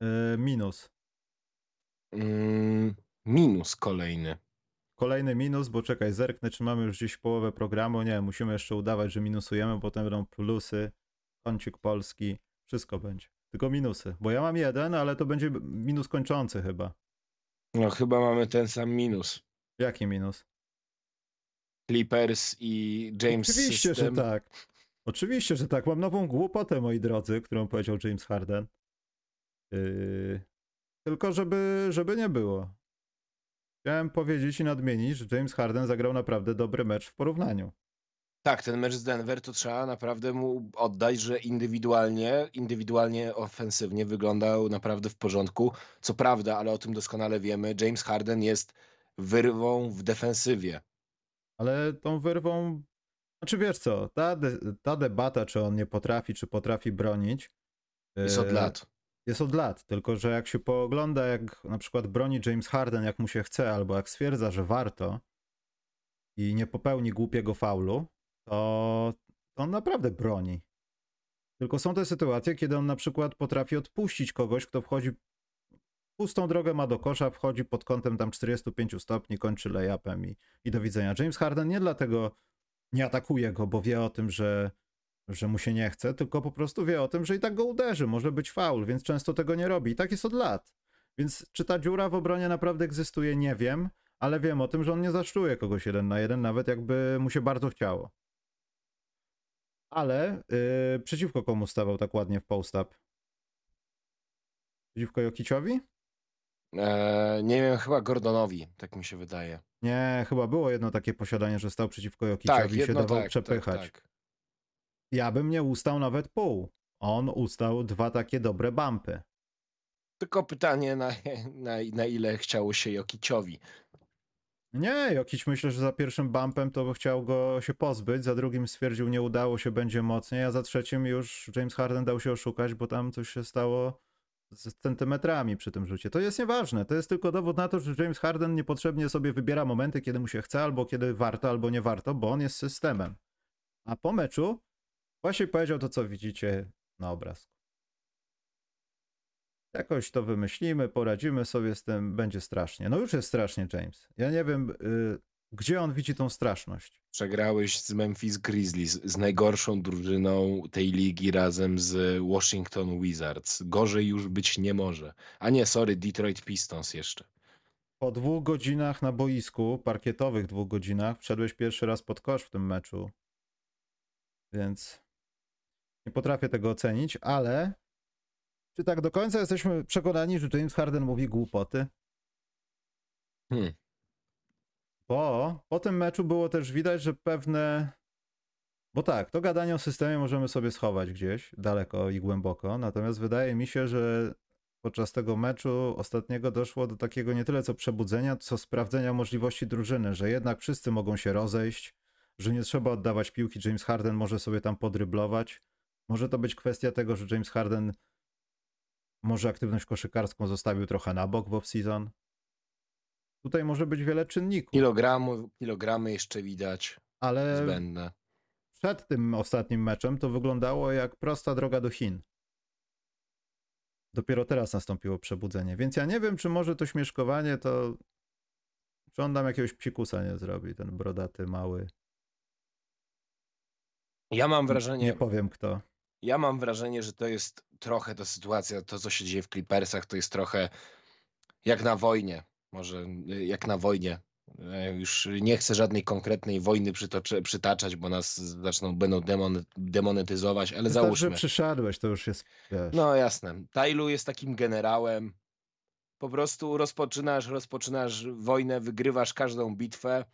Yy, minus. Mm, minus kolejny. Kolejny minus, bo czekaj, zerknę, czy mamy już gdzieś połowę programu. Nie, musimy jeszcze udawać, że minusujemy, potem będą plusy, kącik polski, wszystko będzie. Tylko minusy, bo ja mam jeden, ale to będzie minus kończący chyba. No chyba mamy ten sam minus. Jaki minus? Clippers i James Oczywiście, System. że tak. Oczywiście, że tak. Mam nową głupotę, moi drodzy, którą powiedział James Harden. Yy... Tylko żeby, żeby nie było. Chciałem powiedzieć i nadmienić, że James Harden zagrał naprawdę dobry mecz w porównaniu. Tak, ten mecz z Denver to trzeba naprawdę mu oddać, że indywidualnie, indywidualnie ofensywnie wyglądał naprawdę w porządku. Co prawda, ale o tym doskonale wiemy, James Harden jest wyrwą w defensywie. Ale tą wyrwą. Znaczy wiesz co, ta, de, ta debata, czy on nie potrafi, czy potrafi bronić. Jest od yy, lat. Jest od lat, tylko że jak się poogląda, jak na przykład broni James Harden, jak mu się chce, albo jak stwierdza, że warto i nie popełni głupiego faulu, to, to on naprawdę broni. Tylko są te sytuacje, kiedy on na przykład potrafi odpuścić kogoś, kto wchodzi pustą drogę ma do kosza, wchodzi pod kątem tam 45 stopni, kończy layupem i, i do widzenia. James Harden nie dlatego nie atakuje go, bo wie o tym, że, że mu się nie chce, tylko po prostu wie o tym, że i tak go uderzy, może być faul, więc często tego nie robi. I tak jest od lat. Więc czy ta dziura w obronie naprawdę egzystuje, nie wiem, ale wiem o tym, że on nie zaszczuje kogoś jeden na jeden, nawet jakby mu się bardzo chciało. Ale yy, przeciwko komu stawał tak ładnie w post-up? Przeciwko Jokiciowi? Eee, nie wiem, chyba Gordonowi, tak mi się wydaje. Nie, chyba było jedno takie posiadanie, że stał przeciwko Jokiciowi Tak, i się dawał tak, przepychać. tak, tak. Ja bym nie ustał nawet pół. On ustał dwa takie dobre bumpy. Tylko pytanie, na, na, na ile chciało się Jokiciowi. Nie, Jokic myślę, że za pierwszym bumpem to chciał go się pozbyć, za drugim stwierdził nie udało się, będzie mocniej, a za trzecim już James Harden dał się oszukać, bo tam coś się stało z centymetrami przy tym rzucie. To jest nieważne, to jest tylko dowód na to, że James Harden niepotrzebnie sobie wybiera momenty, kiedy mu się chce, albo kiedy warto, albo nie warto, bo on jest systemem. A po meczu właśnie powiedział to, co widzicie na obrazku. Jakoś to wymyślimy, poradzimy sobie z tym, będzie strasznie. No już jest strasznie, James. Ja nie wiem, y, Gdzie on widzi tą straszność? Przegrałeś z Memphis Grizzlies, z najgorszą drużyną tej ligi razem z Washington Wizards. Gorzej już być nie może. A nie, sorry, Detroit Pistons jeszcze. Po dwóch godzinach na boisku, parkietowych dwóch godzinach, wszedłeś pierwszy raz pod kosz w tym meczu. Więc nie potrafię tego ocenić, ale czy tak do końca jesteśmy przekonani, że James Harden mówi głupoty? Hmm. Bo po tym meczu było też widać, że pewne. Bo tak, to gadanie o systemie możemy sobie schować gdzieś daleko i głęboko. Natomiast wydaje mi się, że podczas tego meczu ostatniego doszło do takiego nie tyle co przebudzenia, co sprawdzenia możliwości drużyny, że jednak wszyscy mogą się rozejść, że nie trzeba oddawać piłki. James Harden może sobie tam podryblować. Może to być kwestia tego, że James Harden może aktywność koszykarską zostawił trochę na bok w off-season. Tutaj może być wiele czynników. Kilogramu, kilogramy jeszcze widać Ale zbędne. przed tym ostatnim meczem to wyglądało jak prosta droga do Chin. Dopiero teraz nastąpiło przebudzenie. Więc ja nie wiem, czy może to śmieszkowanie to. Czy on tam jakiegoś psikusa nie zrobi, ten brodaty mały. Ja mam wrażenie, Nie powiem kto. Ja mam wrażenie, że to jest trochę ta sytuacja, to co się dzieje w Clippersach, to jest trochę jak na wojnie. Może y, jak na wojnie. E, Już nie chcę żadnej konkretnej wojny przytaczać, bo nas zaczną, będą demon, demonetyzować, ale Wystarczy, załóżmy. że przyszedłeś, to już jest. Wiesz, No jasne. Tailu jest takim generałem. Po prostu rozpoczynasz, rozpoczynasz wojnę, wygrywasz każdą bitwę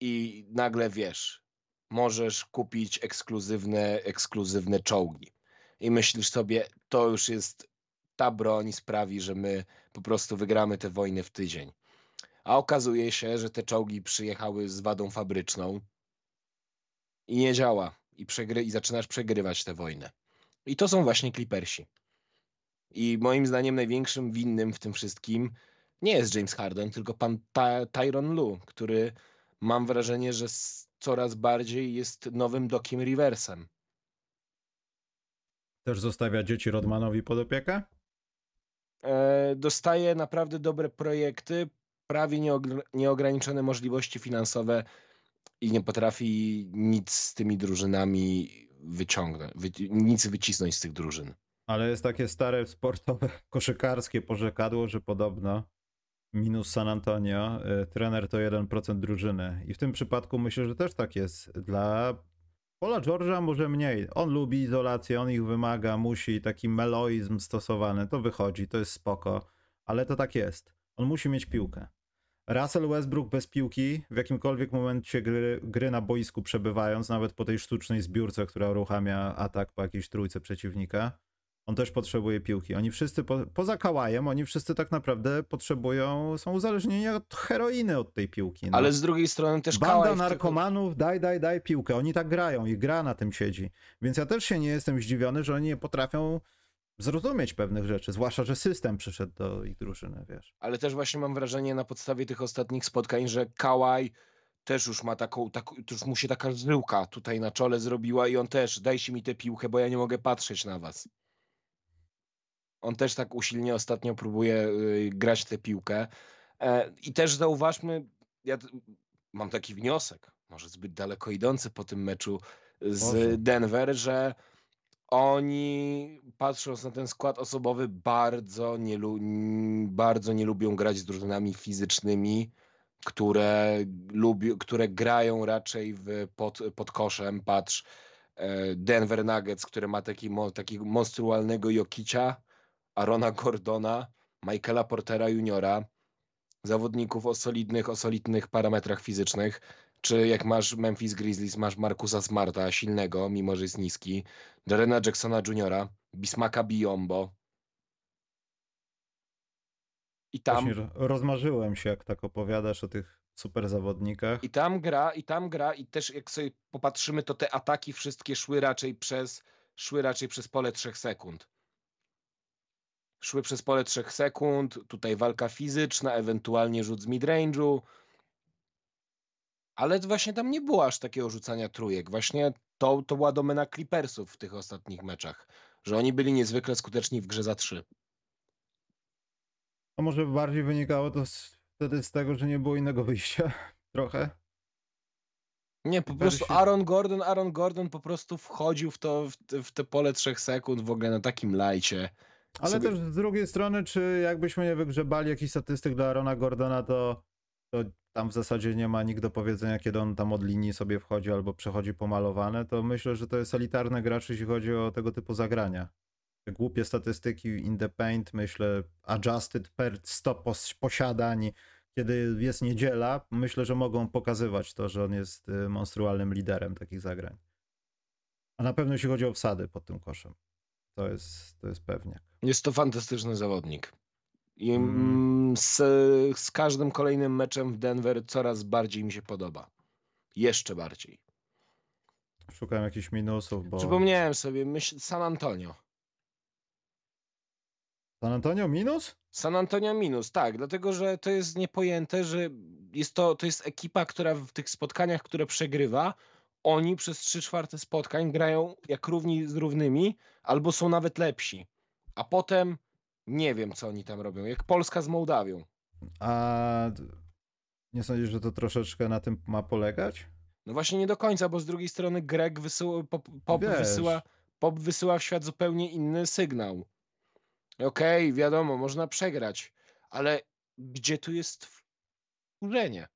i nagle wiesz, możesz kupić ekskluzywne, ekskluzywne czołgi. I myślisz sobie, to już jest ta broń sprawi, że my po prostu wygramy tę wojnę w tydzień. A okazuje się, że te czołgi przyjechały z wadą fabryczną i nie działa. I, przegry- i zaczynasz przegrywać tę wojnę. I to są właśnie Clippersi. I moim zdaniem największym winnym w tym wszystkim nie jest James Harden, tylko pan Ty- Tyron Lu, który mam wrażenie, że coraz bardziej jest nowym Dokiem Riversem. Też zostawia dzieci Rodmanowi pod opiekę? E, dostaje naprawdę dobre projekty, prawie nieogr- nieograniczone możliwości finansowe i nie potrafi nic z tymi drużynami wyciągnąć, wy- nic wycisnąć z tych drużyn. Ale jest takie stare sportowe, koszykarskie porzekadło, że podobno minus San Antonio, y, trener to 1% drużyny. I w tym przypadku myślę, że też tak jest. Dla Paula George'a może mniej. On lubi izolację, on ich wymaga, musi taki meloizm stosowany. To wychodzi, to jest spoko, ale to tak jest. On musi mieć piłkę. Russell Westbrook bez piłki w jakimkolwiek momencie gry, gry na boisku przebywając, nawet po tej sztucznej zbiórce, która uruchamia atak po jakiejś trójce przeciwnika, on też potrzebuje piłki. Oni wszyscy, po, poza Kałajem, oni wszyscy tak naprawdę potrzebują, są uzależnieni od heroiny od tej piłki. No. Ale z drugiej strony też Banda Kałaj narkomanów, daj, daj, daj piłkę. Oni tak grają i gra na tym siedzi. Więc ja też się nie jestem zdziwiony, że oni nie potrafią zrozumieć pewnych rzeczy, zwłaszcza, że system przyszedł do ich drużyny, wiesz. ale też właśnie mam wrażenie na podstawie tych ostatnich spotkań, że Kałaj też już ma taką, taką już mu się taka żyłka tutaj na czole zrobiła i on też, dajcie mi tę piłkę, bo ja nie mogę patrzeć na was. On też tak usilnie ostatnio próbuje y, grać tę piłkę. E, I też zauważmy, ja mam taki wniosek, może zbyt daleko idący po tym meczu z. Denver, że oni, patrząc na ten skład osobowy, bardzo nie, bardzo nie lubią grać z drużynami fizycznymi, które, lubi, które grają raczej w, pod, pod koszem. Patrz, e, Denver Nuggets, który ma taki, takiego monstrualnego Jokicia, Arona Gordona, Michaela Portera Juniora, zawodników o solidnych, o solidnych parametrach fizycznych, czy jak masz Memphis Grizzlies, masz Markusa Smarta, silnego, mimo że jest niski, Jarena Jacksona Juniora, Bismaka Biombo. I tam, Właśnie ro- rozmarzyłem się, jak tak opowiadasz o tych super zawodnikach. I tam gra, i tam gra, i też jak sobie popatrzymy, to te ataki wszystkie szły raczej przez, szły raczej przez pole 3 sekund. Szły przez pole 3 sekund, tutaj walka fizyczna, ewentualnie rzut z midrange'u. Ale właśnie tam nie było aż takiego rzucania trójek. Właśnie to, to była domena Clippersów w tych ostatnich meczach, że oni byli niezwykle skuteczni w grze za 3. A może bardziej wynikało to z, wtedy z tego, że nie było innego wyjścia? trochę. Nie, po prostu Aaron Gordon, Aaron Gordon po prostu wchodził w to, w te, w te pole trzech sekund w ogóle na takim lajcie. Ale sobie- też z drugiej strony, czy jakbyśmy nie wygrzebali jakichś statystyk dla Arona Gordona, to, to tam w zasadzie nie ma nikt do powiedzenia, kiedy on tam od linii sobie wchodzi albo przechodzi pomalowane, to myślę, że to jest elitarny gracz, jeśli chodzi o tego typu zagrania. Te głupie statystyki in the paint, myślę, adjusted per 100 pos- posiadań, kiedy jest niedziela, myślę, że mogą pokazywać to, że on jest y, monstrualnym liderem takich zagrań. A na pewno jeśli chodzi o wsady pod tym koszem. To jest, to jest pewniak. Jest to fantastyczny zawodnik. I Mm. mm, z, z każdym kolejnym meczem w Denver coraz bardziej mi się podoba. Jeszcze bardziej. Szukam jakichś minusów, bo. Przypomniałem sobie, myśl San Antonio. San Antonio minus? San Antonio minus, tak, dlatego że to jest niepojęte, że jest to, to jest ekipa, która w tych spotkaniach, które przegrywa, oni przez 3 czwarte spotkań grają jak równi z równymi, albo są nawet lepsi. A potem nie wiem, co oni tam robią. Jak Polska z Mołdawią. A nie sądzisz, że to troszeczkę na tym ma polegać? No właśnie nie do końca, bo z drugiej strony Greg wysyła, pop, pop, wysyła, pop wysyła w świat zupełnie inny sygnał. Okej, wiadomo, można przegrać, ale gdzie tu jest wkurzenie?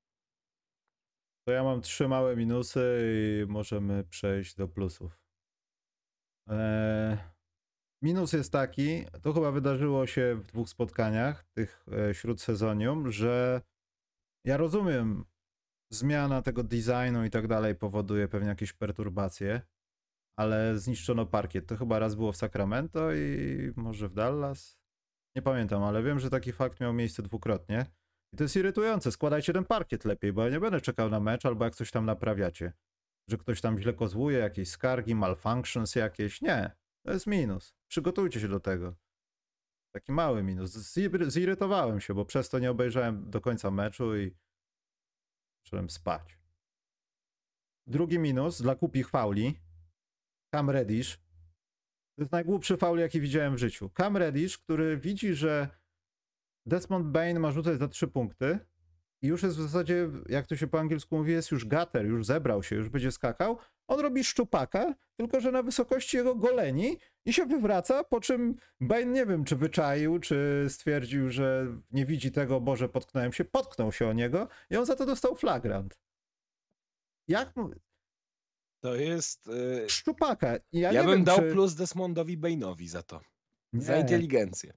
To ja mam trzy małe minusy i możemy przejść do plusów. Eee, minus jest taki, to chyba wydarzyło się w dwóch spotkaniach, tych e, śródsezonium, że ja rozumiem, zmiana tego designu i tak dalej powoduje pewnie jakieś perturbacje, ale zniszczono parkiet. To chyba raz było w Sacramento i może w Dallas. Nie pamiętam, ale wiem, że taki fakt miał miejsce dwukrotnie. I to jest irytujące. Składajcie ten parkiet lepiej, bo ja nie będę czekał na mecz albo jak coś tam naprawiacie. Że ktoś tam źle kozłuje, jakieś skargi, malfunctions jakieś. Nie, to jest minus. Przygotujcie się do tego. Taki mały minus. Zir- Zirytowałem się, bo przez to nie obejrzałem do końca meczu i zacząłem spać. Drugi minus dla kupich fauli. Cam Reddish. To jest najgłupszy faul, jaki widziałem w życiu. Cam Reddish, który widzi, że Desmond Bain ma rzucać za trzy punkty i już jest w zasadzie, jak to się po angielsku mówi, jest już gater, już zebrał się, już będzie skakał. On robi szczupaka, tylko że na wysokości jego goleni i się wywraca, po czym Bain nie wiem, czy wyczaił, czy stwierdził, że nie widzi tego, Boże, potknąłem się, potknął się o niego i on za to dostał flagrant. Jak. To jest. y, Szczupaka. I ja bym wiem, dał czy... plus Desmondowi Bainowi za to. Za Nie. inteligencję.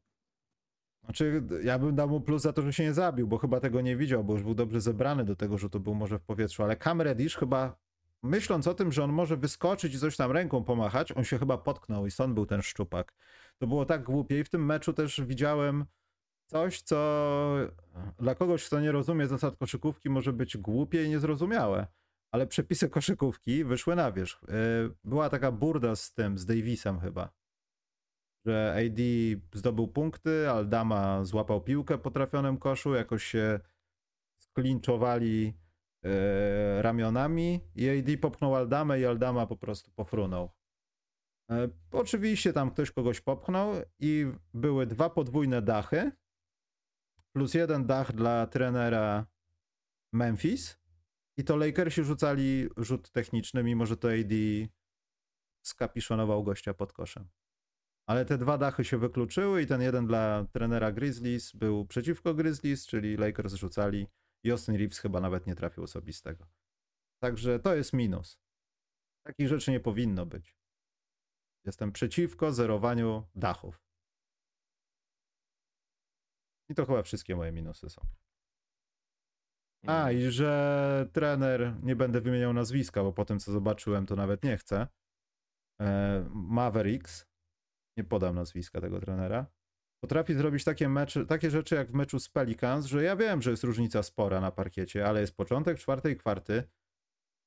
Znaczy, ja bym dał mu plus za to, że się nie zabił, bo chyba tego nie widział, bo już był dobrze zebrany do tego rzutu, był może w powietrzu, ale Cam Reddish chyba, myśląc o tym, że on może wyskoczyć i coś tam ręką pomachać, on się chyba potknął i stąd był ten szczupak. To było tak głupie i w tym meczu też widziałem coś, co dla kogoś, kto nie rozumie zasad koszykówki, może być głupie i niezrozumiałe. Ale przepisy koszykówki wyszły na wierzch. Yy, Była taka burda z tym, z Davisem chyba że AD zdobył punkty, Aldama złapał piłkę po trafionym koszu, jakoś się sklinczowali ramionami i AD popchnął Aldamę i Aldama po prostu pofrunął. E, oczywiście tam ktoś kogoś popchnął i były dwa podwójne dachy plus jeden dach dla trenera Memphis i to Lakersi rzucali rzut techniczny, mimo że to AD skapiszonował gościa pod koszem. Ale te dwa dachy się wykluczyły i ten jeden dla trenera Grizzlies był przeciwko Grizzlies, czyli Lakers rzucali i Austin Reeves chyba nawet nie trafił osobistego. Także to jest minus. Takich rzeczy nie powinno być. Jestem przeciwko zerowaniu dachów. I to chyba wszystkie moje minusy są. A, i że trener, nie będę wymieniał nazwiska, bo po tym co zobaczyłem, to nawet nie chcę. E, Mavericks, nie podam nazwiska tego trenera, potrafi zrobić takie, mecze, takie rzeczy jak w meczu z Pelicans, że ja wiem, że jest różnica spora na parkiecie, ale jest początek czwartej kwarty.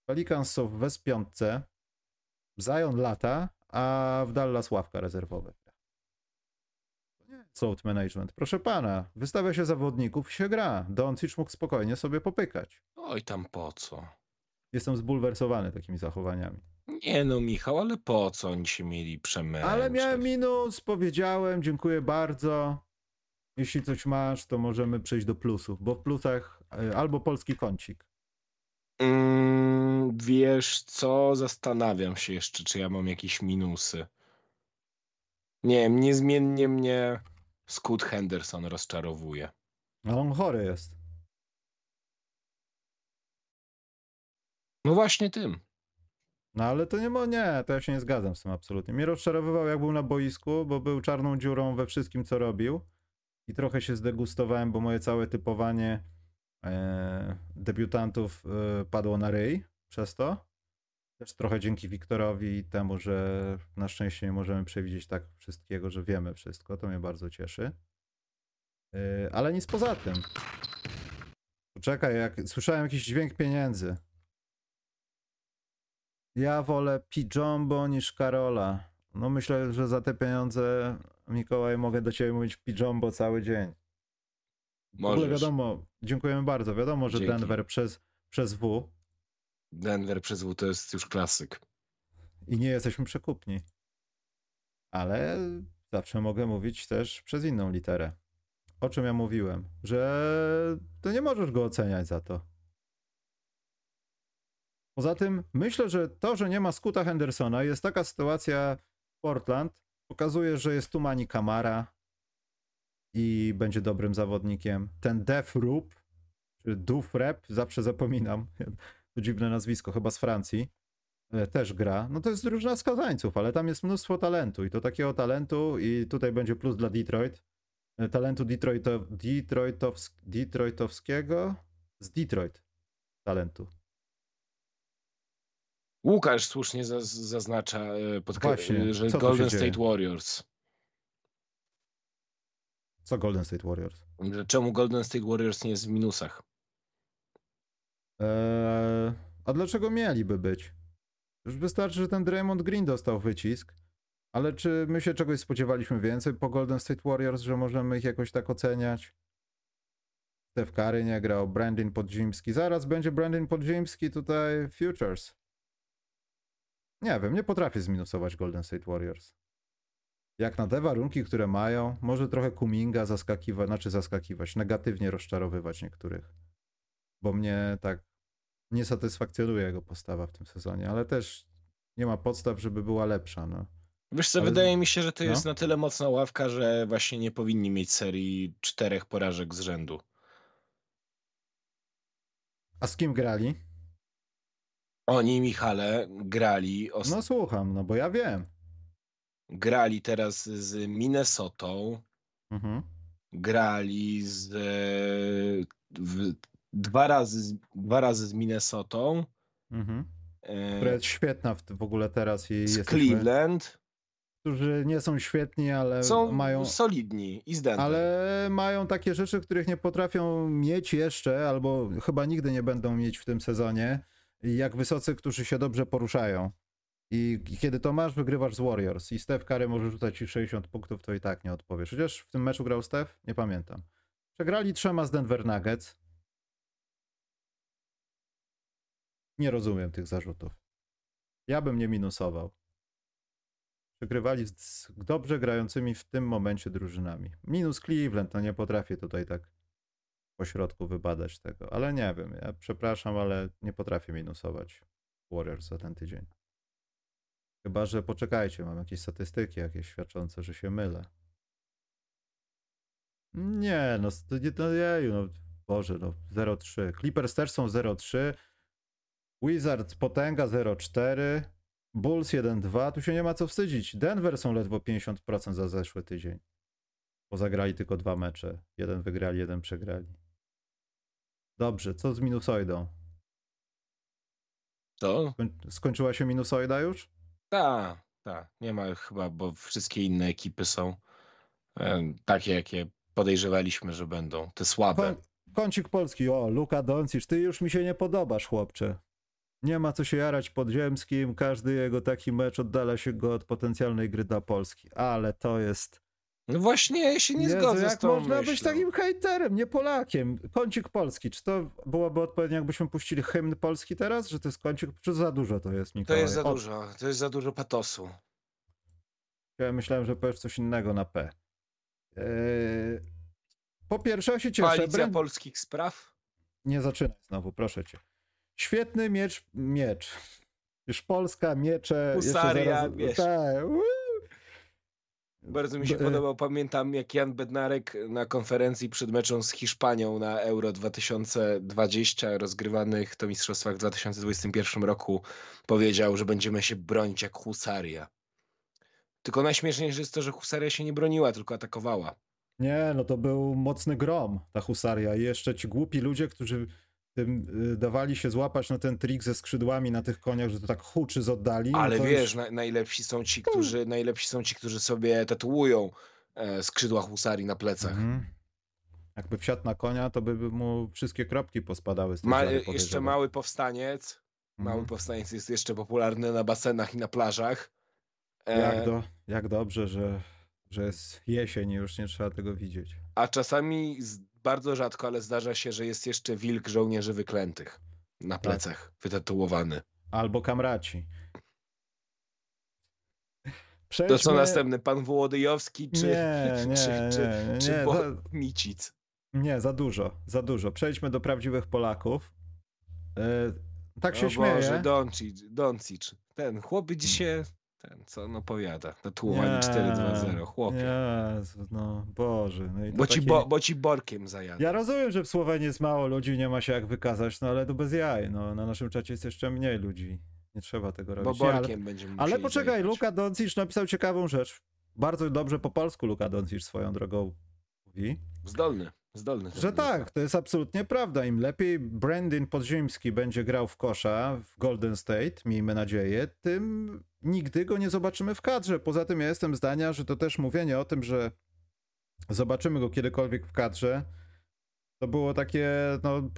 Pelicans są w West-Piątce, Zion lata, a w Dallas ławka rezerwowa. To nie jest load management. Proszę pana, wystawia się zawodników i się gra. Doncic mógł spokojnie sobie popykać. Oj, tam po co? Jestem zbulwersowany takimi zachowaniami. Nie no, Michał, ale po co oni się mieli przemęczyć? Ale miałem minus, powiedziałem, dziękuję bardzo. Jeśli coś masz, to możemy przejść do plusów, bo w plusach y, albo polski kącik. Mm, wiesz co? Zastanawiam się jeszcze, czy ja mam jakieś minusy. Nie wiem, niezmiennie mnie Scott Henderson rozczarowuje. A on chory jest. No właśnie tym. No ale to nie, mo- nie, to ja się nie zgadzam z tym absolutnie. Mnie rozczarowywał jak był na boisku, bo był czarną dziurą we wszystkim, co robił. I trochę się zdegustowałem, bo moje całe typowanie e, debiutantów e, padło na ryj przez to. Też trochę dzięki Wiktorowi i temu, że na szczęście nie możemy przewidzieć tak wszystkiego, że wiemy wszystko. To mnie bardzo cieszy. E, ale nic poza tym. Poczekaj, jak słyszałem jakiś dźwięk pieniędzy. Ja wolę Pijombo niż Karola. No myślę, że za te pieniądze, Mikołaj, mogę do ciebie mówić Pijombo cały dzień. W ogóle Możesz. wiadomo, dziękujemy bardzo. Wiadomo, że Dzięki. Denver przez, przez W Denver przez W to jest już klasyk. i nie jesteśmy przekupni. Ale zawsze mogę mówić też przez inną literę. O czym ja mówiłem? Że to nie możesz go oceniać za to. Poza tym myślę, że to, że nie ma Skuta Hendersona, jest taka sytuacja Portland, pokazuje, że jest tu Mani Kamara i będzie dobrym zawodnikiem. Ten Def Rup, czy Duf Rep, zawsze zapominam, to dziwne nazwisko, chyba z Francji, e, też gra. No to jest drużyna skazańców, ale tam jest mnóstwo talentu i to takiego talentu i tutaj będzie plus dla Detroit. E, Talentu Detroito, Detroitows, Detroitowskiego z Detroit talentu. Łukasz słusznie zaz- zaznacza, e, podkre- Właśnie, e, że Golden dzieje? State Warriors. Co Golden State Warriors? Czemu Golden State Warriors nie jest w minusach? Eee, a dlaczego mieliby być? Już wystarczy, że ten Draymond Green dostał wycisk. Ale czy my się czegoś spodziewaliśmy więcej po Golden State Warriors, że możemy ich jakoś tak oceniać? Steph Curry nie grał, Brandon Podziemski. Zaraz będzie Brandon Podziemski tutaj Futures. Nie wiem, nie potrafię zminusować Golden State Warriors. Jak na te warunki, które mają, może trochę Kuminga zaskakiwać, znaczy zaskakiwać, negatywnie rozczarowywać niektórych. Bo mnie tak nie satysfakcjonuje jego postawa w tym sezonie, ale też nie ma podstaw, żeby była lepsza. No. Wiesz co, Ale- wydaje mi się, że to no. jest na tyle mocna ławka, że właśnie nie powinni mieć serii czterech porażek z rzędu. A z kim grali? Oni, Michale, grali, os- No słucham, no bo ja wiem. grali teraz z Minnesotą, Mhm. grali z, e, w, dwa, razy, z- dwa razy z Minnesotą, Mhm. e, Która jest świetna w, w ogóle teraz i z jesteśmy, Cleveland. którzy nie są świetni, ale Są mają, solidni i ale mają takie rzeczy, których nie potrafią mieć jeszcze, albo chyba nigdy nie będą mieć w tym sezonie, jak wysocy, którzy się dobrze poruszają. I kiedy to masz, wygrywasz z Warriors i Steph Curry może rzucać ci 60 punktów, to i tak nie odpowiesz. Chociaż w tym meczu grał Steph? Nie pamiętam. Przegrali trzema z Denver Nuggets. Nie rozumiem tych zarzutów. Ja bym nie minusował. Przegrywali z dobrze grającymi w tym momencie drużynami. Minus Cleveland, no nie potrafię tutaj tak po środku wybadać tego. Ale nie wiem, ja przepraszam, ale nie potrafię minusować Warriors za ten tydzień. Chyba, że poczekajcie, mam jakieś statystyki jakieś świadczące, że się mylę. Nie, no, no no, Boże, no, 0-3. Clippers też są 0-3. Wizard potęga 0-4. Bulls 1-2. Tu się nie ma co wstydzić. Denver są ledwo 50% za zeszły tydzień. Bo zagrali tylko dwa mecze. Jeden wygrali, jeden przegrali. Dobrze, co z minusoidą? To? Skoń- Skończyła się minusoida już? Tak, tak. Nie ma chyba, bo wszystkie inne ekipy są e, takie, jakie podejrzewaliśmy, że będą. Te słabe. Koń, kącik polski, o, Luka Doncic, ty już mi się nie podobasz, chłopcze. Nie ma co się jarać podziemskim, każdy jego taki mecz oddala się go od potencjalnej gry dla Polski, ale to jest... No właśnie, ja się nie Jezu, zgodzę z jak tą można myślą. być takim hejterem, nie Polakiem? Kącik polski, czy to byłoby odpowiednie, jakbyśmy puścili hymn polski teraz, że to jest kącik, czy za dużo to jest, To Mikołaj? jest za dużo, to jest za dużo patosu. Ja myślałem, że powiesz coś innego na P. Eee, po pierwsze, ja się cieszę. Koalicja Brand- polskich spraw? Nie zaczynaj znowu, proszę cię. Świetny miecz, miecz. Już Polska, miecze. jeszcze Husaria, zaraz- wiesz. Tak. Bardzo mi się B- podobał, pamiętam jak Jan Bednarek na konferencji przed meczem z Hiszpanią na Euro 2020 rozgrywanych to mistrzostwach w 2021 roku powiedział, że będziemy się bronić jak husaria. Tylko najśmieszniejsze jest to, że husaria się nie broniła, tylko atakowała. Nie, no to był mocny grom, ta husaria. I jeszcze ci głupi ludzie, którzy tym y, dawali się złapać na ten trik ze skrzydłami na tych koniach, że to tak huczy z oddali. no Ale to wiesz, już- na, najlepsi są ci, którzy najlepsi są ci, którzy sobie tatuują e, skrzydła husarii na plecach. Mhm. Jakby wsiadł na konia, to by mu wszystkie kropki pospadały z Ma, jeszcze mały powstaniec. Mały Mhm. powstaniec jest jeszcze popularny na basenach i na plażach. E, Jak, do, jak dobrze, że, że jest jesień i już nie trzeba tego widzieć. A czasami z, bardzo rzadko, ale zdarza się, że jest jeszcze wilk żołnierzy wyklętych na Tak. plecach, wytatuowany. Albo kamraci. To Przejdźmy... co następny? Pan Wołodyjowski czy, Nie, nie, czy, czy, nie, czy nie, to- Micic? Nie, za dużo, za dużo. Przejdźmy do prawdziwych Polaków. E, tak się o śmieję. Boże, Doncic, Doncic. Ten chłop dzisiaj, ten co on opowiada, tatuowany Nie, 4-2-0, chłopie. Jezu, no Boże. No i Bo ci, bo, bo ci borkiem zajada. Ja rozumiem, że w Słowenii jest mało ludzi, nie ma się jak wykazać, no ale to bez jaj. No, na naszym czacie jest jeszcze mniej ludzi. Nie trzeba tego Bo robić. Ale, borkiem będziemy ale poczekaj, zajechać. Luka Doncic napisał ciekawą rzecz. Bardzo dobrze po polsku Luka Doncic swoją drogą mówi. Zdolny, zdolny. Że tak, to jest absolutnie prawda. Im lepiej Brandon Podziemski będzie grał w kosza w Golden State, miejmy nadzieję, tym nigdy go nie zobaczymy w kadrze. Poza tym ja jestem zdania, że to też mówienie o tym, że zobaczymy go kiedykolwiek w kadrze, to było takie no,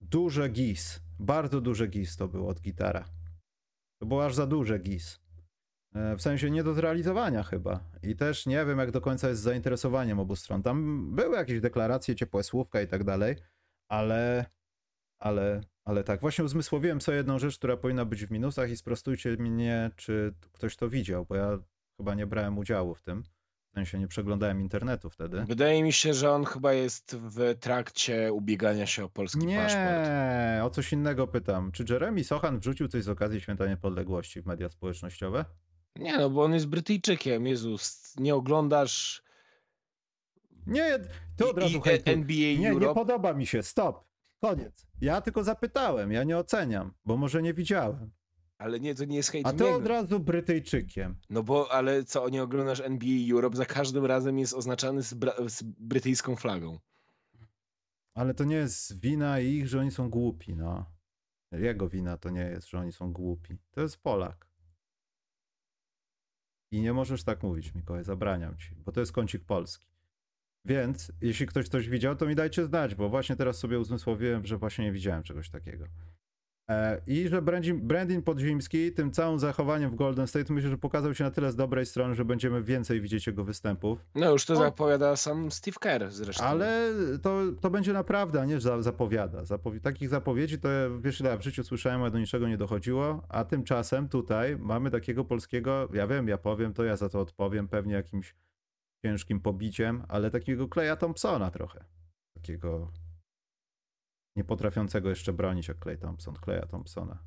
duże gis. Bardzo duże gis to było od gitara. To było aż za duże gis. E, W sensie nie do zrealizowania chyba. I też nie wiem, jak do końca jest z zainteresowaniem obu stron. Tam były jakieś deklaracje, ciepłe słówka i tak dalej, ale, ale, ale tak. Właśnie uzmysłowiłem sobie jedną rzecz, która powinna być w minusach i sprostujcie mnie, czy ktoś to widział, bo ja chyba nie brałem udziału w tym. W sensie nie przeglądałem internetu wtedy. Wydaje mi się, że on chyba jest w trakcie ubiegania się o polski paszport. Nie, o coś innego pytam. Czy Jeremy Sochan wrzucił coś z okazji Święta Niepodległości w media społecznościowe? Nie, no bo on jest Brytyjczykiem, Jezus, nie oglądasz Nie, to od razu i- hejtu. NBA Nie, nie Europe? podoba mi się. Stop. Koniec. Ja tylko zapytałem, ja nie oceniam, bo może nie widziałem. Ale nie, to nie jest hejt A ty od razu Brytyjczykiem. No bo, ale co, nie oglądasz NBA Europe, za każdym razem jest oznaczany z, z brytyjską flagą. Ale to nie jest wina ich, że oni są głupi, no. Jego wina to nie jest, że oni są głupi. To jest Polak. I nie możesz tak mówić, Mikołaj, zabraniam ci, bo to jest kącik polski. Więc jeśli ktoś coś widział, to mi dajcie znać, bo właśnie teraz sobie uzmysłowiłem, że właśnie nie widziałem czegoś takiego. E, I że Brandin, Brandin Podziemski tym całym zachowaniem w Golden State myślę, że pokazał się na tyle z dobrej strony, że będziemy więcej widzieć jego występów. No już to zapowiada sam Steve Kerr zresztą. Ale to, to będzie naprawdę, a nie za, zapowiada. Zapowi takich zapowiedzi to wiesz ile ja w życiu słyszałem, a do niczego nie dochodziło, a tymczasem tutaj mamy takiego polskiego, ja wiem, ja powiem to, ja za to odpowiem pewnie jakimś ciężkim pobiciem, ale takiego Kleja Thompsona trochę. Takiego nie potrafiącego jeszcze bronić jak Clay Thompson, Kleja Thompsona.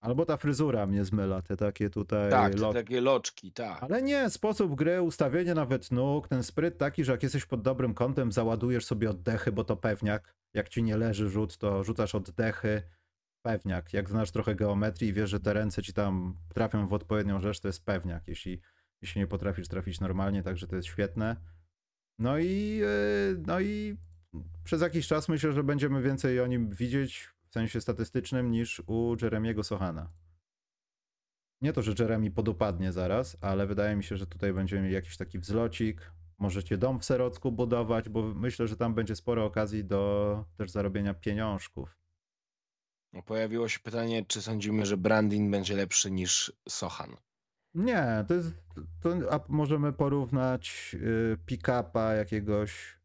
Albo ta fryzura mnie zmyla, te takie tutaj tak, te lo- takie loczki, tak. ale nie, sposób gry, ustawienie nawet nóg, ten spryt taki, że jak jesteś pod dobrym kątem, załadujesz sobie oddechy, bo to pewniak. Jak ci nie leży rzut, to rzucasz oddechy. Pewniak. Jak znasz trochę geometrii i wiesz, że te ręce ci tam trafią w odpowiednią rzecz, to jest pewniak. Jeśli, jeśli nie potrafisz trafić normalnie, także to jest świetne. No i, yy, no i przez jakiś czas myślę, że będziemy więcej o nim widzieć w sensie statystycznym niż u Jeremiego Sochana. Nie to, że Jeremy podupadnie zaraz, ale wydaje mi się, że tutaj będziemy mieli jakiś taki wzlocik. Możecie dom w Serocku budować, bo myślę, że tam będzie sporo okazji do też zarobienia pieniążków. No, Pojawiło się pytanie, czy sądzimy, że Brandin będzie lepszy niż Sochan. Nie, to jest. To, a możemy porównać y, pick-upa jakiegoś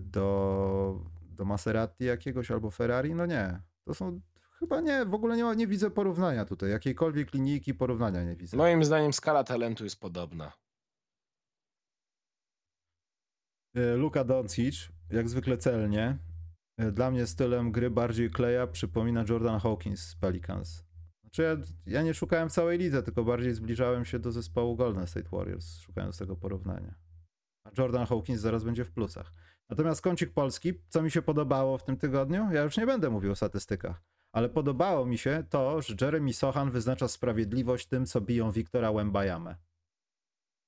do, do Maserati jakiegoś albo Ferrari? No nie. To są. Chyba nie, w ogóle nie, ma, nie widzę porównania tutaj. Jakiejkolwiek linijki porównania nie widzę. Moim zdaniem skala talentu jest podobna. Y, Luka Doncic, jak zwykle celnie. e, dla mnie stylem gry bardziej Kleja przypomina Jordan Hawkins z Pelicans. Znaczy ja, ja nie szukałem całej lidze, tylko bardziej zbliżałem się do zespołu Golden State Warriors, szukając tego porównania. A Jordan Hawkins zaraz będzie w plusach. Natomiast kącik polski, co mi się podobało w tym tygodniu, ja już nie będę mówił o statystykach, ale podobało mi się to, że Jeremy Sohan wyznacza sprawiedliwość tym, co biją Wiktora Łębajamę.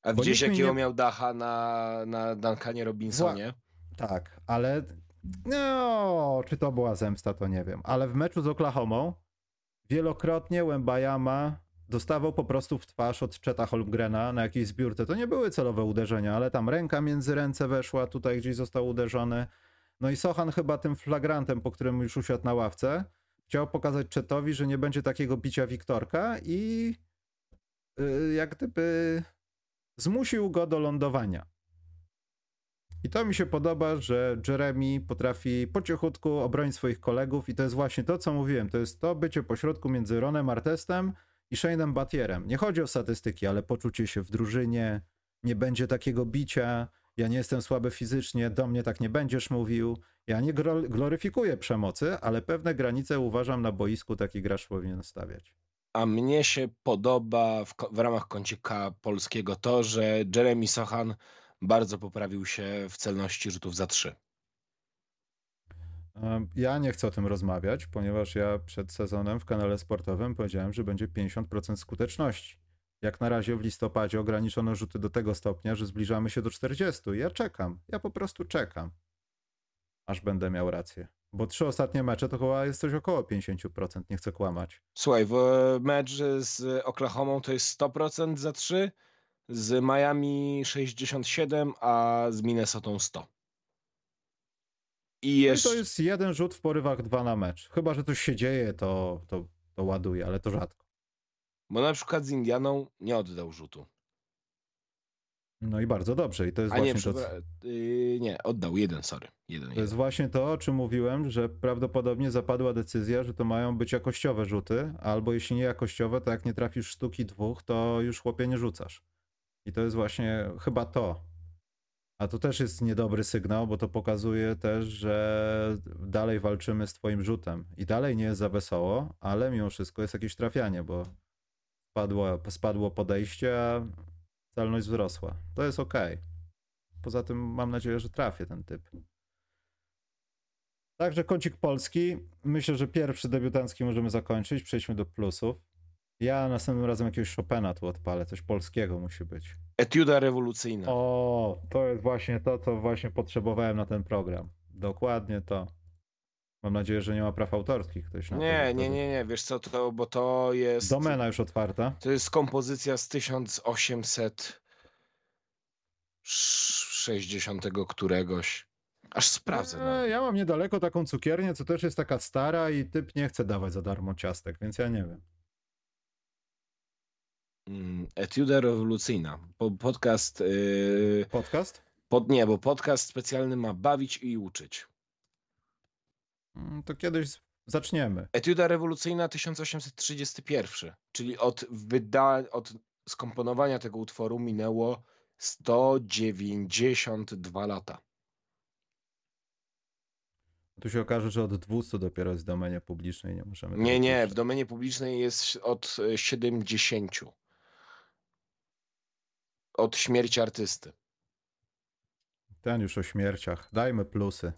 A Bo mi jakiego nie- miał dacha na, na Duncanie Robinsonie? Tak, ale no, czy to była zemsta, to nie wiem. Ale w meczu z Oklahomą wielokrotnie Łębajama dostawał po prostu w twarz od Czeta Holmgrena na jakiejś zbiórce. To nie były celowe uderzenia, ale tam ręka między ręce weszła, tutaj gdzieś został uderzony. No i Sochan chyba tym flagrantem, po którym już usiadł na ławce, chciał pokazać Czetowi, że nie będzie takiego bicia Wiktorka i yy, jak gdyby zmusił go do lądowania. I to mi się podoba, że Jeremy potrafi po cichutku obronić swoich kolegów i to jest właśnie to, co mówiłem. To jest to bycie pośrodku między Ronem Artestem i Shane'em Batierem. Nie chodzi o statystyki, ale poczucie się w drużynie, nie będzie takiego bicia, ja nie jestem słaby fizycznie, do mnie tak nie będziesz mówił. Ja nie gloryfikuję przemocy, ale pewne granice uważam na boisku taki gracz powinien stawiać. A mnie się podoba w, w ramach kącika polskiego to, że Jeremy Sochan bardzo poprawił się w celności rzutów za trzy. Ja nie chcę o tym rozmawiać, ponieważ ja przed sezonem w kanale sportowym powiedziałem, że będzie 50% skuteczności. Jak na razie w listopadzie ograniczono rzuty do tego stopnia, że zbliżamy się do 40. Ja czekam, ja po prostu czekam, aż będę miał rację. Bo trzy ostatnie mecze to chyba jest coś około 50%, nie chcę kłamać. Słuchaj, w mecz z Oklahomą to jest 100% za trzy, z Miami 67, a z Minnesotą 100. I No i jeszcze... to jest jeden rzut w porywach, dwa na mecz. Chyba, że coś się dzieje, to, to, to ładuje, ale to rzadko. Bo na przykład z Indianą nie oddał rzutu. No i bardzo dobrze. I to jest A nie, właśnie to, co- przepra- yy, nie, oddał jeden, sorry. Jeden, To jeden. jest właśnie to, o czym mówiłem, że prawdopodobnie zapadła decyzja, że to mają być jakościowe rzuty, albo jeśli nie jakościowe, to jak nie trafisz sztuki dwóch, to już chłopie nie rzucasz. I to jest właśnie chyba to. A to też jest niedobry sygnał, bo to pokazuje też, że dalej walczymy z twoim rzutem. I dalej nie jest za wesoło, ale mimo wszystko jest jakieś trafianie, bo spadło, spadło podejście, a celność wzrosła. To jest ok. Poza tym mam nadzieję, że trafię ten typ. Także kącik polski. Myślę, że pierwszy debiutancki możemy zakończyć. Przejdźmy do plusów. Ja następnym razem jakiegoś Chopina tu odpalę. Coś polskiego musi być. Etiuda rewolucyjna. O, to jest właśnie to, co właśnie potrzebowałem na ten program. Dokładnie to. Mam nadzieję, że nie ma praw autorskich ktoś na Nie, to. nie, nie, nie, wiesz co to, bo to jest... Domena już otwarta. To jest kompozycja z 1860 któregoś. Aż sprawdzę. Nawet. ja mam niedaleko taką cukiernię, co też jest taka stara i typ nie chce dawać za darmo ciastek, więc ja nie wiem. Mm, Etiuda rewolucyjna. Po, podcast... Yy, Podcast? pod, nie, bo podcast specjalny ma bawić i uczyć. Mm, To kiedyś zaczniemy. Etiuda rewolucyjna 1831, czyli od, wyda- od skomponowania tego utworu minęło 192 lata. Tu się okaże, że od 200 dopiero jest w domenie publicznej, nie możemy. Nie, tego nie, w domenie publicznej jest od e, 70. Od śmierci artysty. Ten już o śmierciach. Dajmy plusy.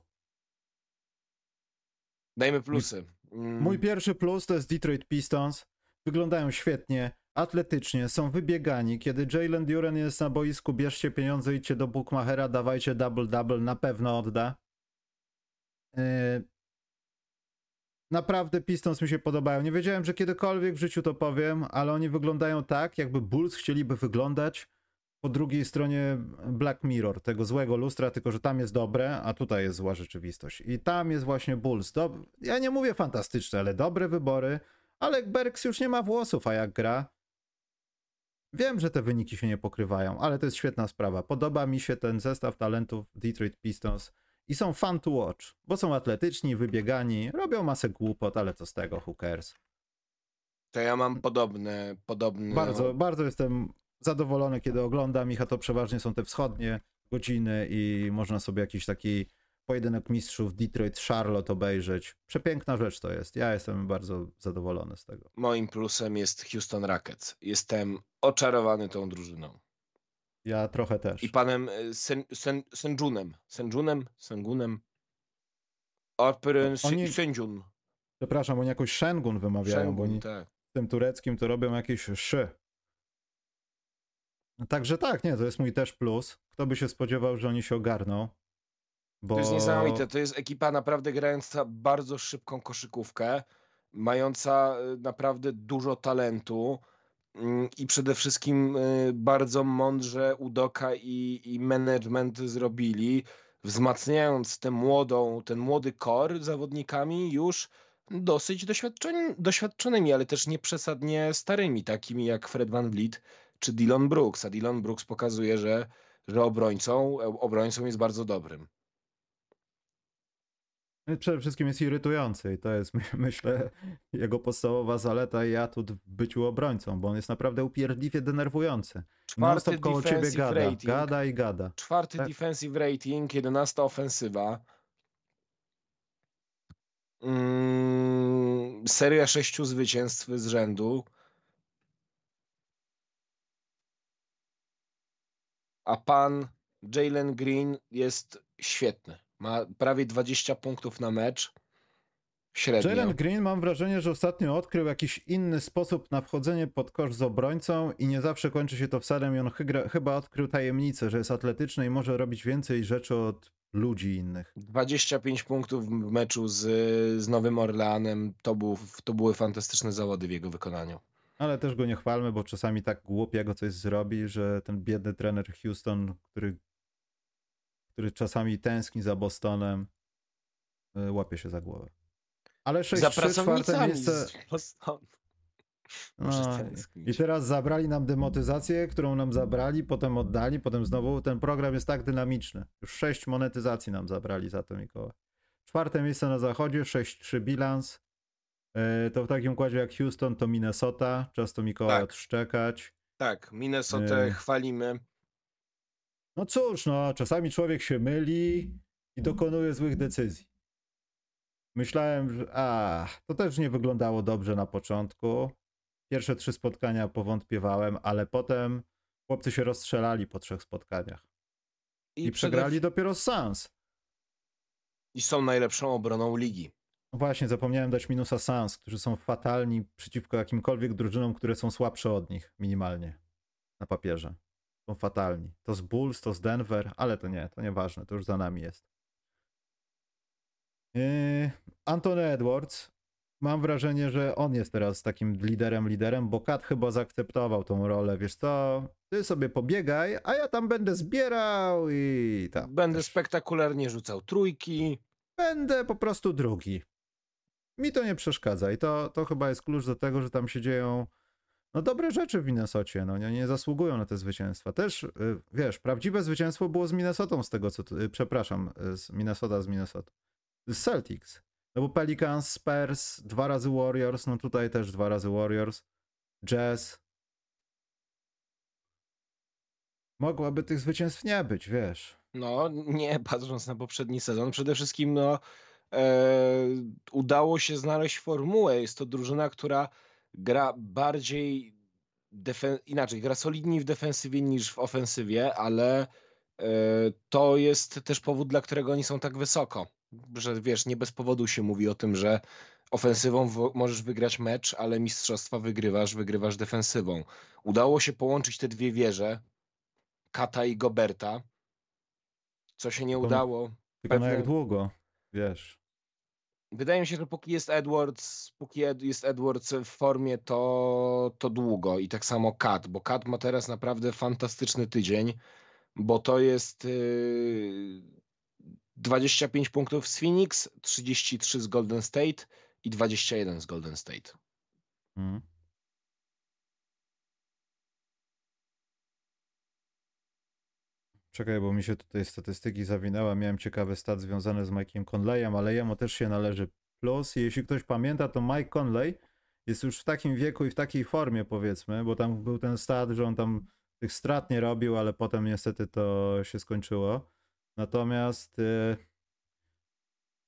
Dajmy plusy. Mm, Mój pierwszy plus to jest Detroit Pistons. Wyglądają świetnie, atletycznie, są wybiegani. Kiedy Jalen Duren jest na boisku, bierzcie pieniądze, idźcie do Bookmachera, dawajcie double-double, na pewno odda. Yy, Naprawdę Pistons mi się podobają. Nie wiedziałem, że kiedykolwiek w życiu to powiem, ale oni wyglądają tak, jakby Bulls chcieliby wyglądać po drugiej stronie Black Mirror, tego złego lustra, tylko że tam jest dobre, a tutaj jest zła rzeczywistość. I tam jest właśnie Bulls. Dob- ja nie mówię fantastyczne, ale dobre wybory. Ale Berks już nie ma włosów, a jak gra. Wiem, że te wyniki się nie pokrywają, ale to jest świetna sprawa. Podoba mi się ten zestaw talentów Detroit Pistons i są fun to watch, bo są atletyczni, wybiegani, robią masę głupot, ale co z tego, cares. To ja mam podobne, podobne. Bardzo, bardzo jestem zadowolony, kiedy oglądam ich, a to przeważnie są te wschodnie godziny i można sobie jakiś taki pojedynek mistrzów Detroit-Charlotte obejrzeć. Przepiękna rzecz to jest. Ja jestem bardzo zadowolony z tego. Moim plusem jest Houston Rockets. Jestem oczarowany tą drużyną. Ja trochę też. I panem e, Sen, Sen, Senjunem. Senjunem? Sengunem? Operyn Oni- Senjun. Przepraszam, oni jakoś Shengun wymawiają, bo Sengun, oni tak. tym tureckim to robią jakieś szy. No Także tak, nie, to jest mój też plus. Kto by się spodziewał, że oni się ogarną? Bo... To jest niesamowite. To jest ekipa naprawdę grająca bardzo szybką koszykówkę, mająca y, naprawdę dużo talentu mm, i przede wszystkim y, bardzo mądrze Udoka i, i management zrobili, wzmacniając tę młodą, ten młody kor zawodnikami już dosyć doświadczeni, doświadczonymi, ale też nie przesadnie starymi, takimi jak Fred Van Vliet czy Dylan Brooks. A Dylan Brooks pokazuje, że, że obrońcą, obrońcą jest bardzo dobrym. Przede wszystkim jest irytujący i to jest, my- myślę, jego podstawowa zaleta i atut w byciu obrońcą, bo on jest naprawdę upierdliwie denerwujący. Czwarty Non-stop koło ciebie gada, rating. gada i gada. Czwarty Tak. defensive rating, 11 ofensywa. Mm, seria sześciu zwycięstw z rzędu. A pan Jalen Green jest świetny. Ma prawie 20 punktów na mecz. Średnio. Jalen Green mam wrażenie, że ostatnio odkrył jakiś inny sposób na wchodzenie pod kosz z obrońcą i nie zawsze kończy się to wsadem i on chyba odkrył tajemnicę, że jest atletyczny i może robić więcej rzeczy od ludzi innych. 25 punktów w meczu z, z Nowym Orleanem. To, był, to były fantastyczne zawody w jego wykonaniu. Ale też go nie chwalmy, bo czasami tak głupiego coś zrobi, że ten biedny trener Houston, który, który czasami tęskni za Bostonem, y, łapie się za głowę. Ale 6-3, Za czwarte miejsce. No. I teraz zabrali nam demotyzację, którą nam zabrali, potem oddali, potem znowu. Ten program jest tak dynamiczny. Już sześć monetyzacji nam zabrali za to, Mikołaj. Czwarte miejsce na zachodzie, 6-3 bilans. E, To w takim układzie jak Houston to Minnesota. Czas to Mikołaj Tak. odszczekać. Tak, Minnesotę Yy. chwalimy. No cóż, no, czasami człowiek się myli i dokonuje złych decyzji. Myślałem, że a, to też nie wyglądało dobrze na początku. Pierwsze trzy spotkania powątpiewałem, ale potem chłopcy się rozstrzelali po trzech spotkaniach. I, przede- przegrali dopiero z Sans. I są najlepszą obroną ligi. No Właśnie, zapomniałem dać minusa Sans, którzy są fatalni przeciwko jakimkolwiek drużynom, które są słabsze od nich, minimalnie, na papierze. Są fatalni. To z Bulls, to z Denver, ale to nie, to nieważne, to już za nami jest. Yy, Anthony Edwards, mam wrażenie, że on jest teraz takim liderem, liderem, bo Kat chyba zaakceptował tą rolę, wiesz co, ty sobie pobiegaj, a ja tam będę zbierał i tam. Będę wiesz. spektakularnie rzucał trójki. Będę po prostu drugi. Mi to nie przeszkadza i to, to chyba jest klucz do tego, że tam się dzieją no dobre rzeczy w Minnesocie, no nie, nie zasługują na te zwycięstwa. Też, y, wiesz, prawdziwe zwycięstwo było z Minnesotą z tego, co, y, przepraszam, y, z Minnesota z Minnesota. Z Celtics. No bo Pelicans, Spurs, dwa razy Warriors, no tutaj też dwa razy Warriors, Jazz. Mogłaby tych zwycięstw nie być, wiesz. No nie, patrząc na poprzedni sezon. Przede wszystkim no, udało się znaleźć formułę. Jest to drużyna, która gra bardziej inaczej, gra solidniej w defensywie niż w ofensywie, ale e, to jest też powód, dla którego oni są tak wysoko. Że wiesz, nie bez powodu się mówi o tym, że ofensywą możesz wygrać mecz, ale mistrzostwa wygrywasz, wygrywasz defensywą. Udało się połączyć te dwie wieże, Kata i Goberta, co się nie udało. Tylko na jak długo, wiesz. Wydaje mi się, że póki jest Edwards, póki Ed, jest Edwards w formie, to, to długo. I tak samo Kat, bo Kat ma teraz naprawdę fantastyczny tydzień, bo to jest yy, 25 punktów z Phoenix, 33 z Golden State i 21 z Golden State. Mhm. Czekaj, bo mi się tutaj statystyki zawinęły. Miałem ciekawy stat związany z Mike'iem Conleyem, ale jemu też się należy plus. Jeśli ktoś pamięta, to Mike Conley jest już w takim wieku i w takiej formie, powiedzmy, bo tam był ten stat, że on tam tych strat nie robił, ale potem niestety to się skończyło. Natomiast y,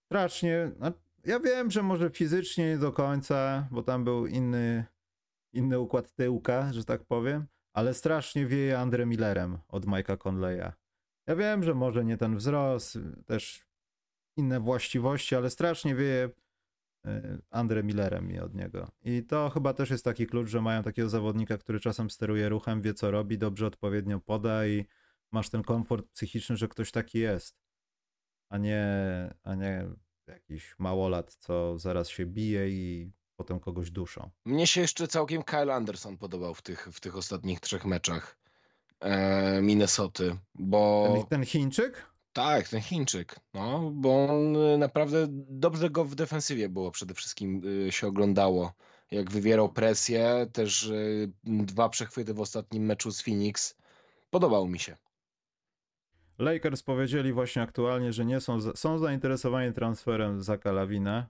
strasznie. no, Ja wiem, że może fizycznie nie do końca, bo tam był inny, inny układ tyłka, że tak powiem, ale strasznie wieje Andre Millerem od Mike'a Conleya. Ja wiem, że może nie ten wzrost, też inne właściwości, ale strasznie wieje y, Andre Millerem mi od niego. I to chyba też jest taki klucz, że mają takiego zawodnika, który czasem steruje ruchem, wie co robi, dobrze odpowiednio poda i masz ten komfort psychiczny, że ktoś taki jest, a nie, a nie jakiś małolat, co zaraz się bije i potem kogoś duszą. Mnie się jeszcze całkiem Kyle Anderson podobał w tych, w tych ostatnich trzech meczach e, Minnesoty, bo... Ten, ten Chińczyk? Tak, ten Chińczyk, no, bo on y, naprawdę dobrze go w defensywie było przede wszystkim y, się oglądało. Jak wywierał presję, też y, dwa przechwyty w ostatnim meczu z Phoenix. Podobał mi się. Lakers powiedzieli właśnie aktualnie, że nie są, są zainteresowani transferem Zaka Lawina,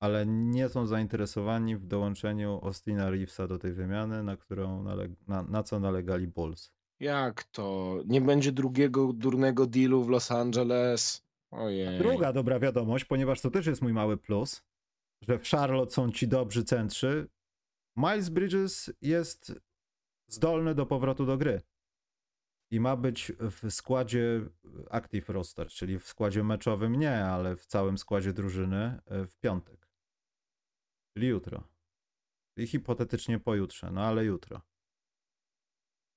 ale nie są zainteresowani w dołączeniu Austina Reevesa do tej wymiany, na, którą na, na co nalegali Bulls. Jak to? Nie będzie drugiego durnego dealu w Los Angeles? Ojej. Druga dobra wiadomość, ponieważ to też jest mój mały plus, że w Charlotte są ci dobrzy centrzy. Miles Bridges jest zdolny do powrotu do gry. I ma być w składzie active roster, czyli w składzie meczowym nie, ale w całym składzie drużyny e, w piątek. Czyli jutro. I hipotetycznie pojutrze, no ale jutro.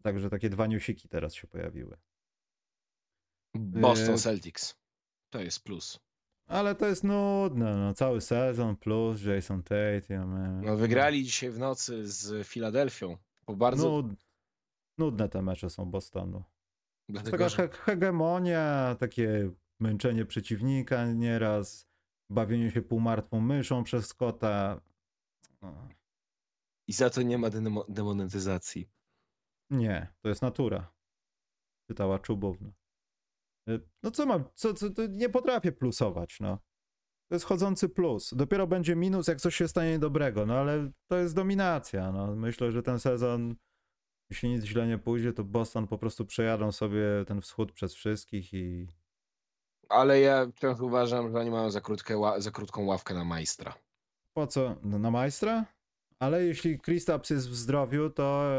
Także takie dwa newsiki teraz się pojawiły. Boston Yy. Celtics. To jest plus. Ale to jest nudne, no cały sezon plus Jason Tatum. e, No, wygrali dzisiaj w nocy z Filadelfią. Po bardzo. Nud, nudne te mecze są Bostonu. dlatego, Taka że... hegemonia, takie męczenie przeciwnika nieraz, bawienie się półmartwą myszą przez Scotta. No, I za to nie ma demo- demonetyzacji. nie, to jest natura. Pytała Czubówna. E, No co mam, co, co, to nie potrafię plusować, no. To jest chodzący plus. Dopiero będzie minus, jak coś się stanie dobrego, no ale to jest dominacja, no. Myślę, że ten sezon, jeśli nic źle nie pójdzie, to Boston po prostu przejadą sobie ten wschód przez wszystkich i Ale ja wciąż uważam, że oni mają za, krótkie za krótką ławkę na majstra. Po co? No, na majstra? Ale jeśli Kristaps jest w zdrowiu, to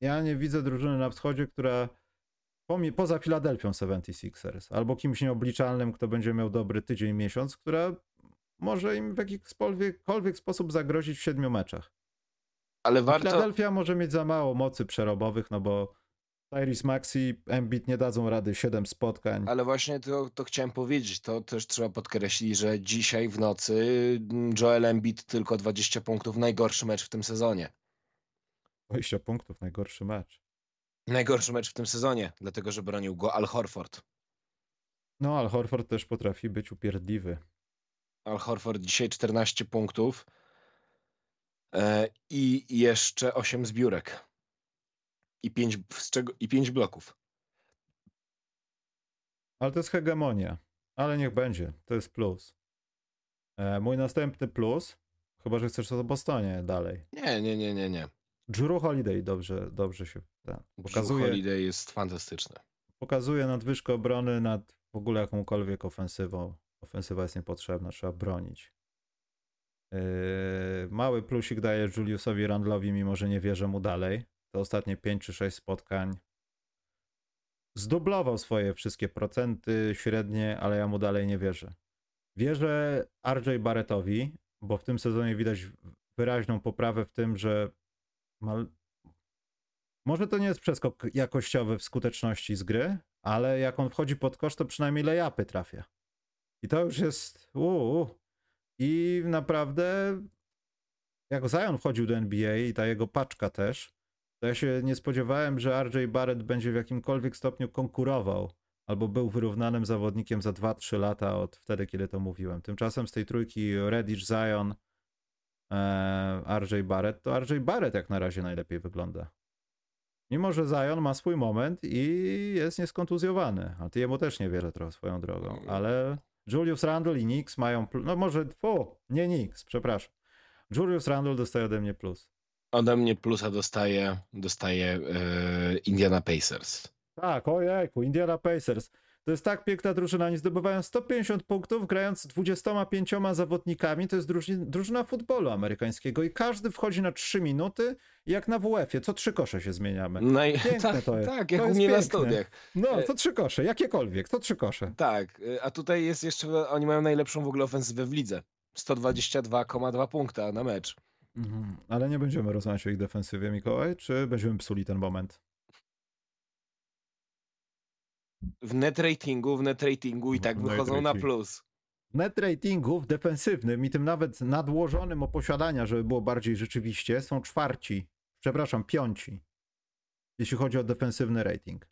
ja nie widzę drużyny na wschodzie, która poza Filadelfią 76ers albo kimś nieobliczalnym, kto będzie miał dobry tydzień, miesiąc, która może im w jakikolwiek sposób zagrozić w siedmiu meczach. Ale warto. Filadelfia może mieć za mało mocy przerobowych, no bo Tyrese Maxi, Embiid nie dadzą rady 7 spotkań. Ale właśnie to, to chciałem powiedzieć. To też trzeba podkreślić, że dzisiaj w nocy mm, Joel Embiid tylko 20 punktów. Najgorszy mecz w tym sezonie. 20 punktów, najgorszy mecz. Najgorszy mecz w tym sezonie, dlatego że bronił go Al Horford. No, ale Horford też potrafi być upierdliwy. Al Horford dzisiaj 14 punktów e, i jeszcze 8 zbiórek. I 5, z czego, I 5 bloków. Ale to jest hegemonia. Ale niech będzie. To jest plus. E, mój następny plus, chyba że chcesz o Bostonie dalej. Nie, nie, nie, nie, nie. Drew Holiday dobrze, dobrze się ten, Pokazuje... pokazuje, Holiday jest fantastyczny. pokazuje nadwyżkę obrony nad w ogóle jakąkolwiek ofensywą. Ofensywa jest niepotrzebna, trzeba bronić. Yy, mały plusik daje Juliusowi Randlowi, mimo że nie wierzę mu dalej. Te ostatnie 5 czy 6 spotkań zdublował swoje wszystkie procenty średnie, ale ja mu dalej nie wierzę. Wierzę RJ Barrettowi, bo w tym sezonie widać wyraźną poprawę w tym, że ma... może to nie jest przeskok jakościowy w skuteczności z gry, ale jak on wchodzi pod kosz, to przynajmniej layupy trafia. I to już jest uu. I naprawdę jak Zion wchodził do NBA i ta jego paczka też, to ja się nie spodziewałem, że RJ Barrett będzie w jakimkolwiek stopniu konkurował albo był wyrównanym zawodnikiem za 2-3 lata od wtedy, kiedy to mówiłem. Tymczasem z tej trójki Reddish, Zion, e, RJ Barrett, to RJ Barrett jak na razie najlepiej wygląda. Mimo, że Zion ma swój moment i jest nieskontuzjowany, a ty jemu też nie wierzę trochę swoją drogą, ale Julius Randle i Knicks mają, no może, fu, nie Knicks, przepraszam. Julius Randle dostaje ode mnie plus. Ode mnie plusa dostaje, dostaje e, Indiana Pacers. Tak, ojejku, Indiana Pacers. To jest tak piękna drużyna. Oni zdobywają 150 punktów, grając 25 zawodnikami. To jest drużyna, drużyna futbolu amerykańskiego i każdy wchodzi na 3 minuty, jak na WF-ie. Co trzy kosze się zmieniamy. No i, Piękne tak, to jest. tak, jak To u mnie na studiach. No, E- to trzy kosze, jakiekolwiek, to trzy kosze. Tak, y, a tutaj jest jeszcze, oni mają najlepszą w ogóle ofensywę w lidze. 122,2 punkta na mecz. Mhm. Ale nie będziemy rozmawiać o ich defensywie, Mikołaj, czy będziemy psuli ten moment? W net ratingu, w net ratingu i W tak wychodzą na plus. Net ratingów defensywnym i tym nawet nadłożonym o posiadania, żeby było bardziej rzeczywiście, są czwarci, przepraszam, piąci, jeśli chodzi o defensywny rating.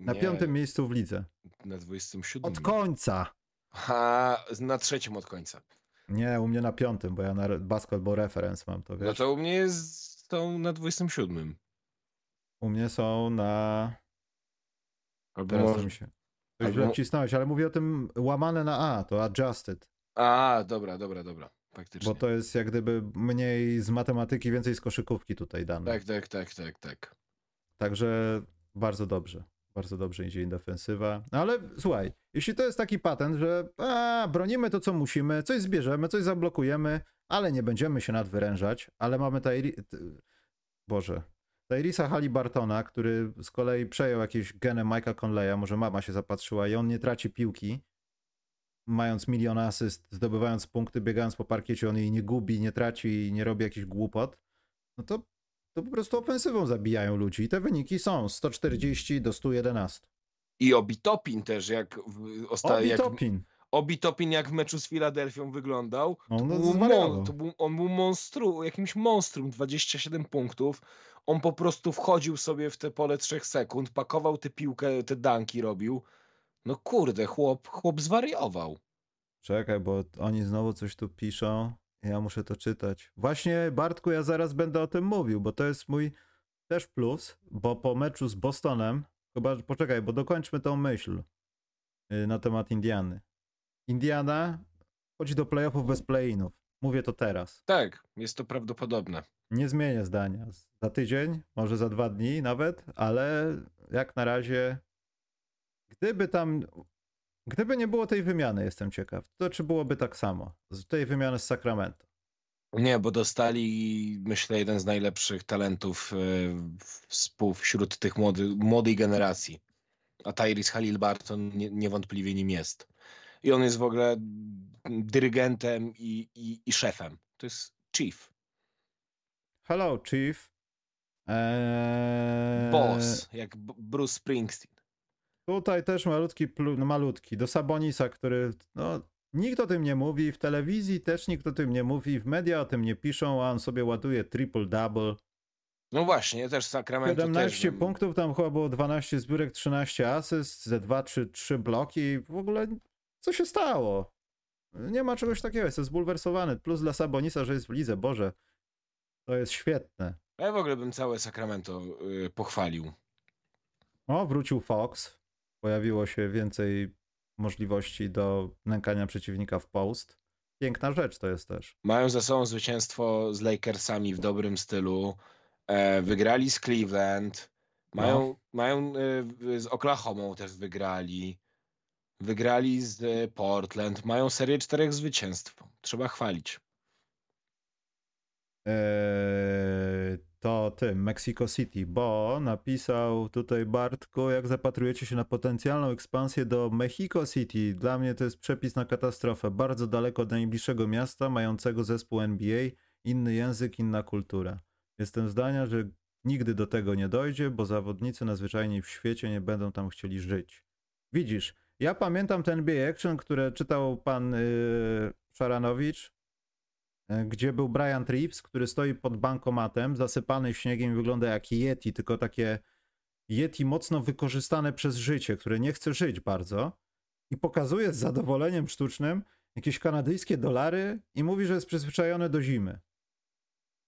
Na Nie, piątym miejscu w lidze. Na 27. Od końca. Ha, na trzecim od końca. Nie, u mnie na piątym, bo ja na basketball reference mam to, wiesz. No to u mnie jest są na 27. U mnie są na... Albo Teraz może... to mi się... Albo- wcisnąłeś, ale mówię o tym łamane na A, to adjusted. A, dobra, dobra, dobra. Faktycznie. Bo to jest jak gdyby mniej z matematyki, więcej z koszykówki tutaj dane. Tak, tak, tak, tak, tak. Także bardzo dobrze. Bardzo dobrze idzie defensywa. No ale słuchaj, jeśli to jest taki patent, że a, bronimy to, co musimy, coś zbierzemy, coś zablokujemy, ale nie będziemy się nadwyrężać, ale mamy Tairi... Boże. Tyrisa Halibartona, który z kolei przejął jakieś geny Mike'a Conleya, może mama się zapatrzyła i on nie traci piłki, mając milion asyst, zdobywając punkty, biegając po parkiecie, on jej nie gubi, nie traci i nie robi jakichś głupot, no to to po prostu ofensywą zabijają ludzi. I te wyniki są 140 do 111. I Obitopin też, jak w, osta- Obi jak, Topin. Obitopin jak w meczu z Filadelfią wyglądał, No, to no, był zwariował. mon, to był, on był monstru, jakimś monstrum, 27 punktów. On po prostu wchodził sobie w te pole 3 sekund, pakował tę piłkę, te danki robił. No kurde, chłop, chłop zwariował. Czekaj, bo oni znowu coś tu piszą. Ja muszę to czytać. Właśnie, Bartku, ja zaraz będę o tym mówił, bo to jest mój też plus, bo po meczu z Bostonem, chyba, poczekaj, bo dokończmy tą myśl y, na temat Indiany. Indiana chodzi do playoffów bez play-inów. Mówię to teraz. Tak, jest to prawdopodobne. Nie zmienię zdania. Za tydzień, może za dwa dni nawet, ale jak na razie, gdyby tam, gdyby nie było tej wymiany, jestem ciekaw, to czy byłoby tak samo? Z tej wymiany z Sacramento. Nie, bo dostali, myślę, jeden z najlepszych talentów e, wśród tych młody, młodej generacji. A Tyrese Halliburton nie, niewątpliwie nim jest. I on jest w ogóle dyrygentem i, i, i szefem. To jest chief, Hello, Chief. Eee, boss, jak Bruce Springsteen. Tutaj też malutki, plu- no malutki, do Sabonisa, który, no, nikt o tym nie mówi, w telewizji też nikt o tym nie mówi, w media o tym nie piszą, a on sobie ładuje triple-double. No właśnie, też Sacramento 17 też. punktów, tam chyba było 12 zbiórek, 13 asyst, ze 2 czy 3 bloki. W ogóle co się stało? Nie ma czegoś takiego, jestem zbulwersowany. Plus dla Sabonisa, że jest w lidze, Boże. To jest świetne. Ja w ogóle bym całe Sacramento y, pochwalił. O, wrócił Fox. Pojawiło się więcej możliwości do nękania przeciwnika w post. Piękna rzecz to jest też. Mają za sobą zwycięstwo z Lakersami w dobrym stylu. E, wygrali z Cleveland. Mają, No. mają e, z Oklahomą też wygrali. Wygrali z e, Portland. Mają serię czterech zwycięstw. Trzeba chwalić. Eee, to tym, Mexico City, bo napisał tutaj Bartku, jak zapatrujecie się na potencjalną ekspansję do Mexico City. Dla mnie to jest przepis na katastrofę. Bardzo daleko od najbliższego miasta, mającego zespół NBA, inny język, inna kultura. Jestem zdania, że nigdy do tego nie dojdzie, bo zawodnicy najzwyczajniej w świecie nie będą tam chcieli żyć. Widzisz, ja pamiętam ten NBA Action, które czytał pan yy, Szaranowicz, gdzie był Brian Reeves, który stoi pod bankomatem, zasypany śniegiem wygląda jak Yeti, tylko takie Yeti mocno wykorzystane przez życie, które nie chce żyć bardzo i pokazuje z zadowoleniem sztucznym jakieś kanadyjskie dolary i mówi, że jest przyzwyczajony do zimy.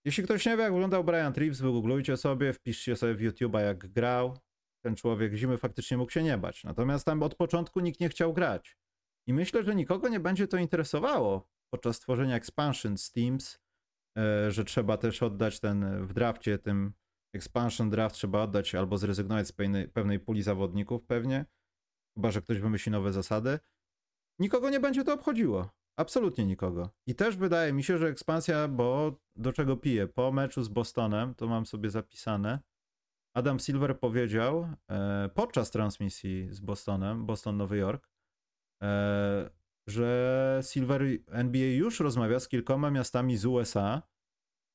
Jeśli ktoś nie wie, jak wyglądał Brian Reeves, wygooglujcie sobie, wpiszcie sobie w YouTube'a, jak grał. Ten człowiek zimy faktycznie mógł się nie bać. Natomiast tam od początku nikt nie chciał grać. I myślę, że nikogo nie będzie to interesowało podczas tworzenia expansion z Teams, e, że trzeba też oddać ten w drafcie tym expansion draft trzeba oddać albo zrezygnować z pewnej, pewnej puli zawodników pewnie, chyba że ktoś wymyśli nowe zasady. Nikogo nie będzie to obchodziło. Absolutnie nikogo. I też wydaje mi się, że ekspansja, bo do czego piję? Po meczu z Bostonem, to mam sobie zapisane, Adam Silver powiedział e, podczas transmisji z Bostonem, Boston-Nowy Jork, e, że Silver NBA już rozmawia z kilkoma miastami z USA,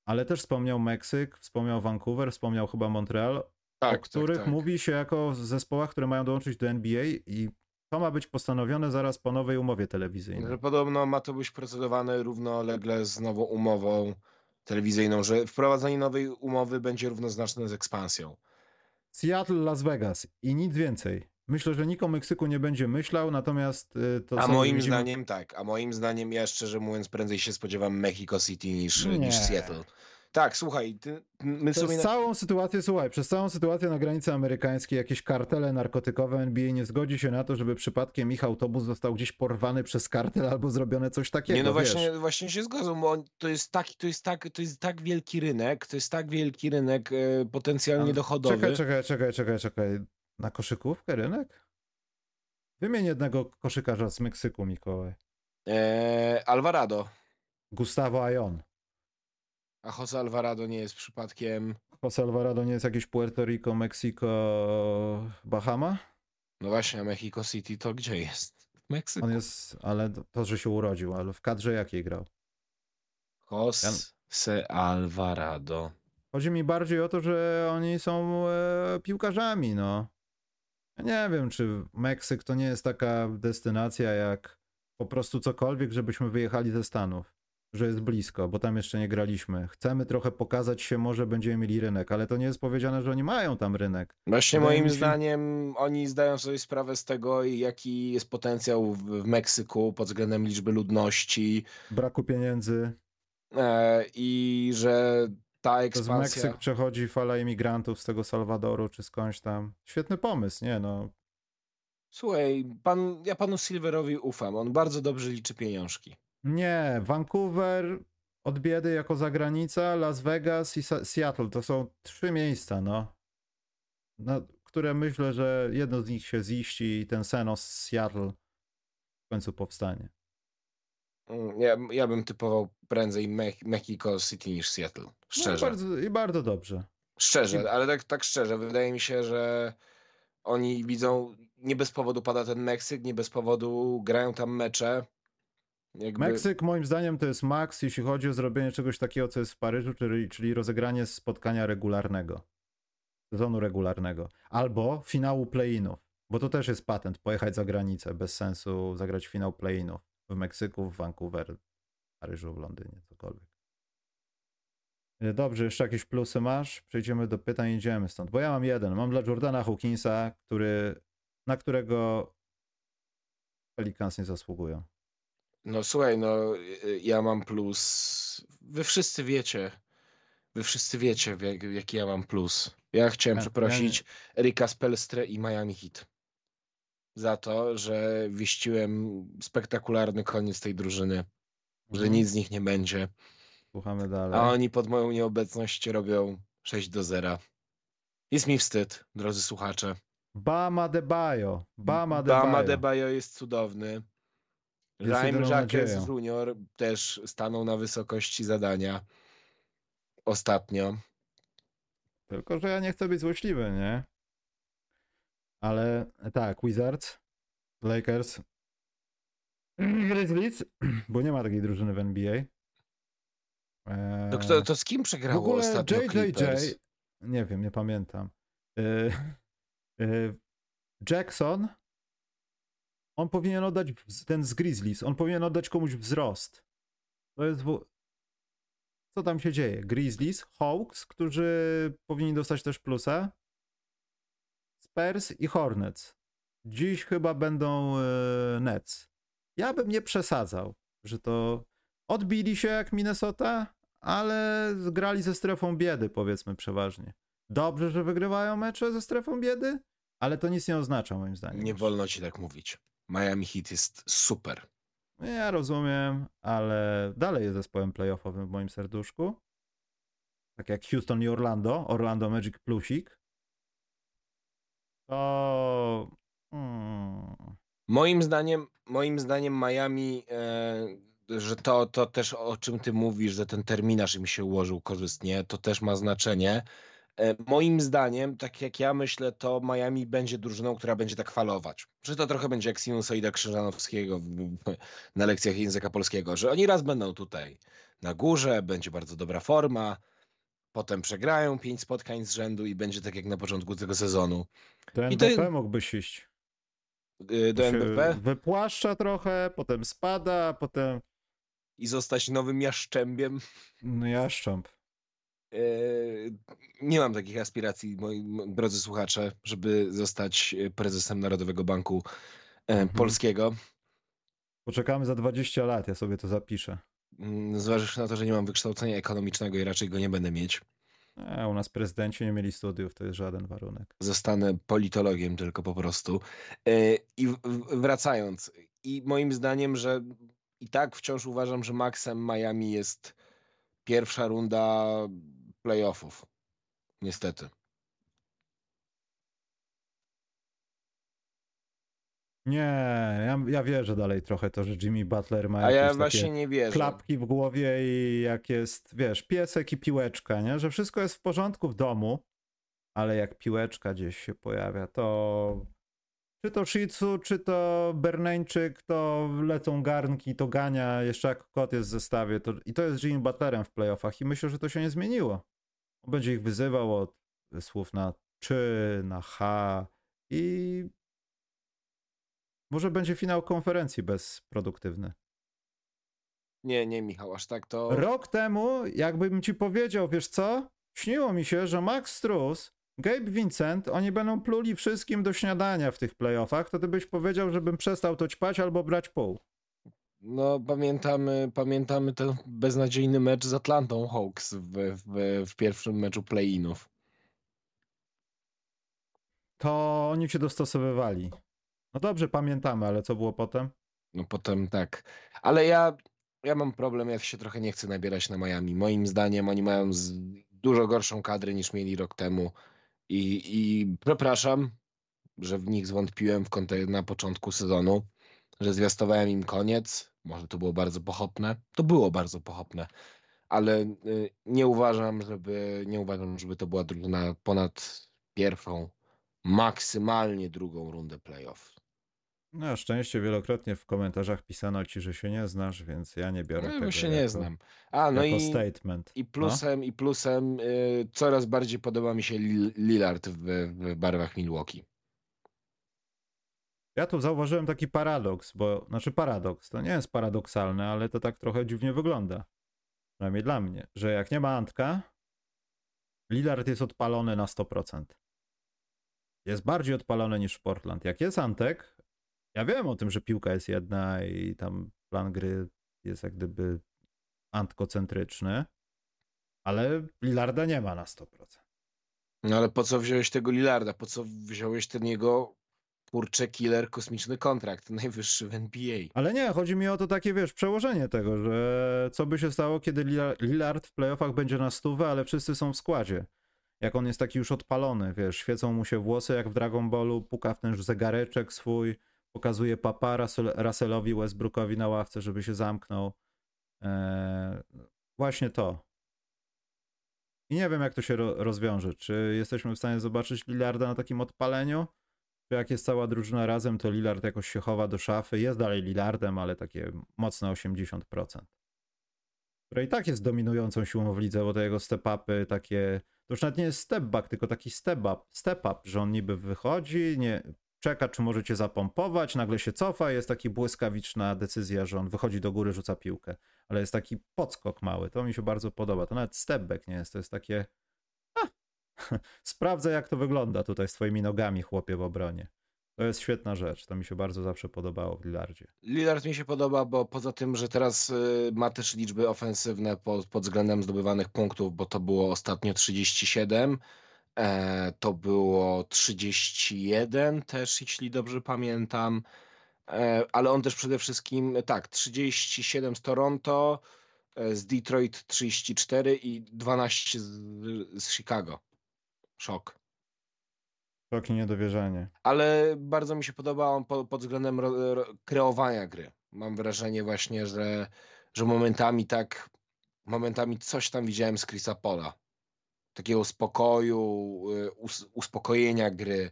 ale też wspomniał Meksyk, wspomniał Vancouver, wspomniał chyba Montreal, Tak, o których tak, tak. mówi się jako zespołach, które mają dołączyć do NBA i to ma być postanowione zaraz po nowej umowie telewizyjnej. Że podobno ma to być procedowane równolegle z nową umową telewizyjną, że wprowadzenie nowej umowy będzie równoznaczne z ekspansją. Seattle, Las Vegas i nic więcej. Myślę, że nikt o Meksyku nie będzie myślał, natomiast y, to A moim widzimy- zdaniem tak, a moim zdaniem ja szczerze mówiąc prędzej się spodziewam Mexico City niż, niż. Seattle. Tak, słuchaj, ty, my Przez na- całą sytuację, słuchaj, przez całą sytuację na granicy amerykańskiej jakieś kartele narkotykowe NBA nie zgodzi się na to, żeby przypadkiem ich autobus został gdzieś porwany przez kartel albo zrobione coś takiego, Nie, no wiesz. właśnie, właśnie się zgodzą, bo to, jest taki, to, jest tak, to jest tak wielki rynek, to jest tak wielki rynek e, potencjalnie dochodowy. Czekaj, czekaj, czekaj, czekaj, czekaj. Na koszykówkę rynek? Wymień jednego koszykarza z Meksyku, Mikołaj. E, Alvarado. Gustavo Ayon. A Jose Alvarado nie jest przypadkiem... Jose Alvarado nie jest jakieś Puerto Rico, Mexico, Bahama? No właśnie, a Mexico City to gdzie jest? W Meksyku. On jest, ale to, że się urodził, ale w kadrze jakiej grał? Jose Alvarado. Chodzi mi bardziej o to, że oni są e, piłkarzami, no. Ja nie wiem, czy Meksyk to nie jest taka destynacja jak po prostu cokolwiek, żebyśmy wyjechali ze Stanów. Że jest blisko, bo tam jeszcze nie graliśmy. Chcemy trochę pokazać się, może będziemy mieli rynek, ale to nie jest powiedziane, że oni mają tam rynek. Właśnie Wydaje moim się- zdaniem oni zdają sobie sprawę z tego, jaki jest potencjał w, w Meksyku pod względem liczby ludności Braku pieniędzy. e, i że ta To z ekspansja... Meksyk przechodzi fala imigrantów z tego Salwadoru czy skądś tam. Świetny pomysł, nie no. Słuchaj, pan, ja panu Silverowi ufam, on bardzo dobrze liczy pieniążki. Nie, Vancouver od biedy jako zagranica, Las Vegas i Sa- Seattle to są trzy miejsca, no. no. Które myślę, że jedno z nich się ziści i ten Senos z Seattle w końcu powstanie. Mm, Ja, ja bym typował prędzej Me Mexico City niż Seattle. No, Szczerze. i, bardzo, I bardzo dobrze. Szczerze, ale tak, tak szczerze, wydaje mi się, że oni widzą, nie bez powodu pada ten Meksyk, nie bez powodu grają tam mecze. Jakby... Meksyk moim zdaniem to jest maks, jeśli chodzi o zrobienie czegoś takiego, co jest w Paryżu, czyli, czyli rozegranie spotkania regularnego. Sezonu regularnego. Albo finału play-inów. Bo to też jest patent, pojechać za granicę. Bez sensu zagrać finał play-inów. W Meksyku, w Vancouver, w Paryżu, w Londynie, cokolwiek. E, Dobrze, jeszcze jakieś plusy masz? Przejdziemy do pytań i idziemy stąd. Bo ja mam jeden. Mam dla Jordana Hawkinsa, który, na którego Pelicans nie zasługują. No słuchaj, no y, ja mam plus. Wy wszyscy wiecie. Wy wszyscy wiecie, jak, jaki ja mam plus. Ja chciałem Ja- ja przeprosić Erika Spelstre i Miami Heat za to, że wieściłem spektakularny koniec tej drużyny, że Mhm. nic z nich nie będzie. Słuchamy dalej. A oni pod moją nieobecność robią 6 do 0. Jest mi wstyd, drodzy słuchacze. Bama de Bayo. Bama de Bayo. Bama jest cudowny. Jest Raim jedyną Jacques. Junior też stanął na wysokości zadania ostatnio. Tylko, że ja nie chcę być złośliwy, nie? Ale tak, Wizards, Lakers, Grizzlies, bo nie ma takiej drużyny w NBA. Eee, To, kto, to z kim w przegrało ogóle ostatnio JJJ, Clippers? nie wiem, nie pamiętam. Eee, eee, Jackson, on powinien oddać, ten z Grizzlies, on powinien oddać komuś wzrost. To jest, w... co tam się dzieje? Grizzlies, Hawks, którzy powinni dostać też plusa, Spurs i Hornets. Dziś chyba będą e, Nets. Ja bym nie przesadzał, że to odbili się jak Minnesota, ale zgrali ze strefą biedy, powiedzmy przeważnie. Dobrze, że wygrywają mecze ze strefą biedy, ale to nic nie oznacza moim zdaniem. Nie wolno ci tak mówić. Miami Heat jest super. Ja rozumiem, ale dalej jest zespołem playoffowym w moim serduszku. tak jak Houston i Orlando, Orlando Magic Plusik, to... Hmm. Moim zdaniem, moim zdaniem Miami, e, że to, to też o czym ty mówisz, że ten terminarz im się ułożył korzystnie, to też ma znaczenie. E, moim zdaniem, tak jak ja myślę, to Miami będzie drużyną, która będzie tak falować. Że to trochę będzie jak sinusoida Krzyżanowskiego w, w, na lekcjach języka polskiego, że oni raz będą tutaj na górze, będzie bardzo dobra forma, potem przegrają pięć spotkań z rzędu i będzie tak jak na początku tego sezonu. Do I to- mógłbyś iść. Y, Do MVP Wypłaszcza trochę, potem spada, potem i zostać nowym jaszczębiem. no jaszcząb. Eee, Nie mam takich aspiracji, moi drodzy słuchacze, żeby zostać e, prezesem Narodowego Banku e, Mhm. Polskiego. Poczekamy za 20 lat, ja sobie to zapiszę. Mm, Zważywszy na to, że nie mam wykształcenia ekonomicznego i raczej go nie będę mieć, A, u nas prezydenci nie mieli studiów, to jest żaden warunek. zostanę politologiem tylko po prostu. E, I wracając, i moim zdaniem, że i tak wciąż uważam, że maksem Miami jest pierwsza runda playoffów. Niestety. Nie, ja, ja wierzę dalej trochę to, że Jimmy Butler ma A ja jakieś właśnie nie wierzę. klapki w głowie i jak jest, wiesz, piesek i piłeczka, nie? Że wszystko jest w porządku w domu, ale jak piłeczka gdzieś się pojawia, to czy to Shih Tzu, czy to Berneńczyk, to lecą garnki, to gania, jeszcze jak kot jest w zestawie. To, I to jest Jimmy Butlerem w playoffach i myślę, że to się nie zmieniło. Będzie ich wyzywał od słów na czy, na H i może będzie finał konferencji bezproduktywny. Nie, nie, Michał, aż tak to. Rok temu, jakbym ci powiedział, wiesz co? Śniło mi się, że Max Struz, Gabe Vincent, oni będą pluli wszystkim do śniadania w tych playoffach, to ty byś powiedział, żebym przestał to ćpać albo brać pół. No, pamiętamy, pamiętamy ten beznadziejny mecz z Atlantą Hawks w, w, w pierwszym meczu play-inów. To oni się dostosowywali. No dobrze, pamiętamy, ale co było potem? No potem tak. Ale ja, ja mam problem, ja się trochę nie chcę nabierać na Miami. Moim zdaniem oni mają z, dużo gorszą kadrę niż mieli rok temu. I, i przepraszam, że w nich zwątpiłem w kontek- na początku sezonu, że zwiastowałem im koniec. Może to było bardzo pochopne. To było bardzo pochopne. Ale y, nie uważam, żeby nie uważam, żeby to była drużyna ponad pierwszą, maksymalnie drugą rundę playoff. No, Na szczęście wielokrotnie w komentarzach pisano ci, że się nie znasz, więc ja nie biorę No, tego się jako, nie znam. A, no i, statement. i plusem, i plusem y, coraz bardziej podoba mi się Lil- Lillard w, w barwach Milwaukee. Ja tu zauważyłem taki paradoks, bo, znaczy paradoks, to nie jest paradoksalne, ale to tak trochę dziwnie wygląda. Przynajmniej dla mnie, że jak nie ma Antka, Lillard jest odpalony na 100%. Jest bardziej odpalony niż w Portland. Jak jest Antek, ja wiem o tym, że piłka jest jedna i tam plan gry jest jak gdyby antkocentryczny, ale Lillarda nie ma na 100%. No ale po co wziąłeś tego Lillarda? Po co wziąłeś ten jego kurcze killer kosmiczny kontrakt, najwyższy w NBA? Ale nie, chodzi mi o to takie, wiesz, przełożenie tego, że co by się stało, kiedy Lillard w playoffach będzie na stówę, ale wszyscy są w składzie. Jak on jest taki już odpalony, wiesz, świecą mu się włosy jak w Dragon Ballu, puka w ten zegareczek swój, pokazuje papa Russell, Russellowi Westbrookowi na ławce, żeby się zamknął. Eee, właśnie to. I nie wiem, jak to się ro- rozwiąże. Czy jesteśmy w stanie zobaczyć Lillarda na takim odpaleniu? Czy jak jest cała drużyna razem, to Lillard jakoś się chowa do szafy. Jest dalej Lillardem, ale takie mocne 80%. Które i tak jest dominującą siłą w lidze, bo te jego step-upy takie... To już nawet nie jest step-back, tylko taki step-up, step-up, że on niby wychodzi, nie, czeka, czy możecie zapompować, nagle się cofa, jest taki błyskawiczna decyzja, że on wychodzi do góry, rzuca piłkę. Ale jest taki podskok mały, to mi się bardzo podoba. To nawet step-back nie jest, to jest takie... A, sprawdzę, jak to wygląda tutaj z twoimi nogami, chłopie w obronie. To jest świetna rzecz. To mi się bardzo zawsze podobało w Lillardzie. Lillard mi się podoba, bo poza tym, że teraz y, ma też liczby ofensywne pod, pod względem zdobywanych punktów, bo to było ostatnio 37, e, to było 31 też, jeśli dobrze pamiętam, e, ale on też przede wszystkim, tak, 37 z Toronto, e, z Detroit 34 i 12 z, z Chicago. Szok. Szok i niedowierzanie. Ale bardzo mi się podoba on po, pod względem ro, ro, kreowania gry. Mam wrażenie właśnie, że, że momentami tak, momentami coś tam widziałem z Chrisa Pola. Takiego spokoju, y, us, uspokojenia gry.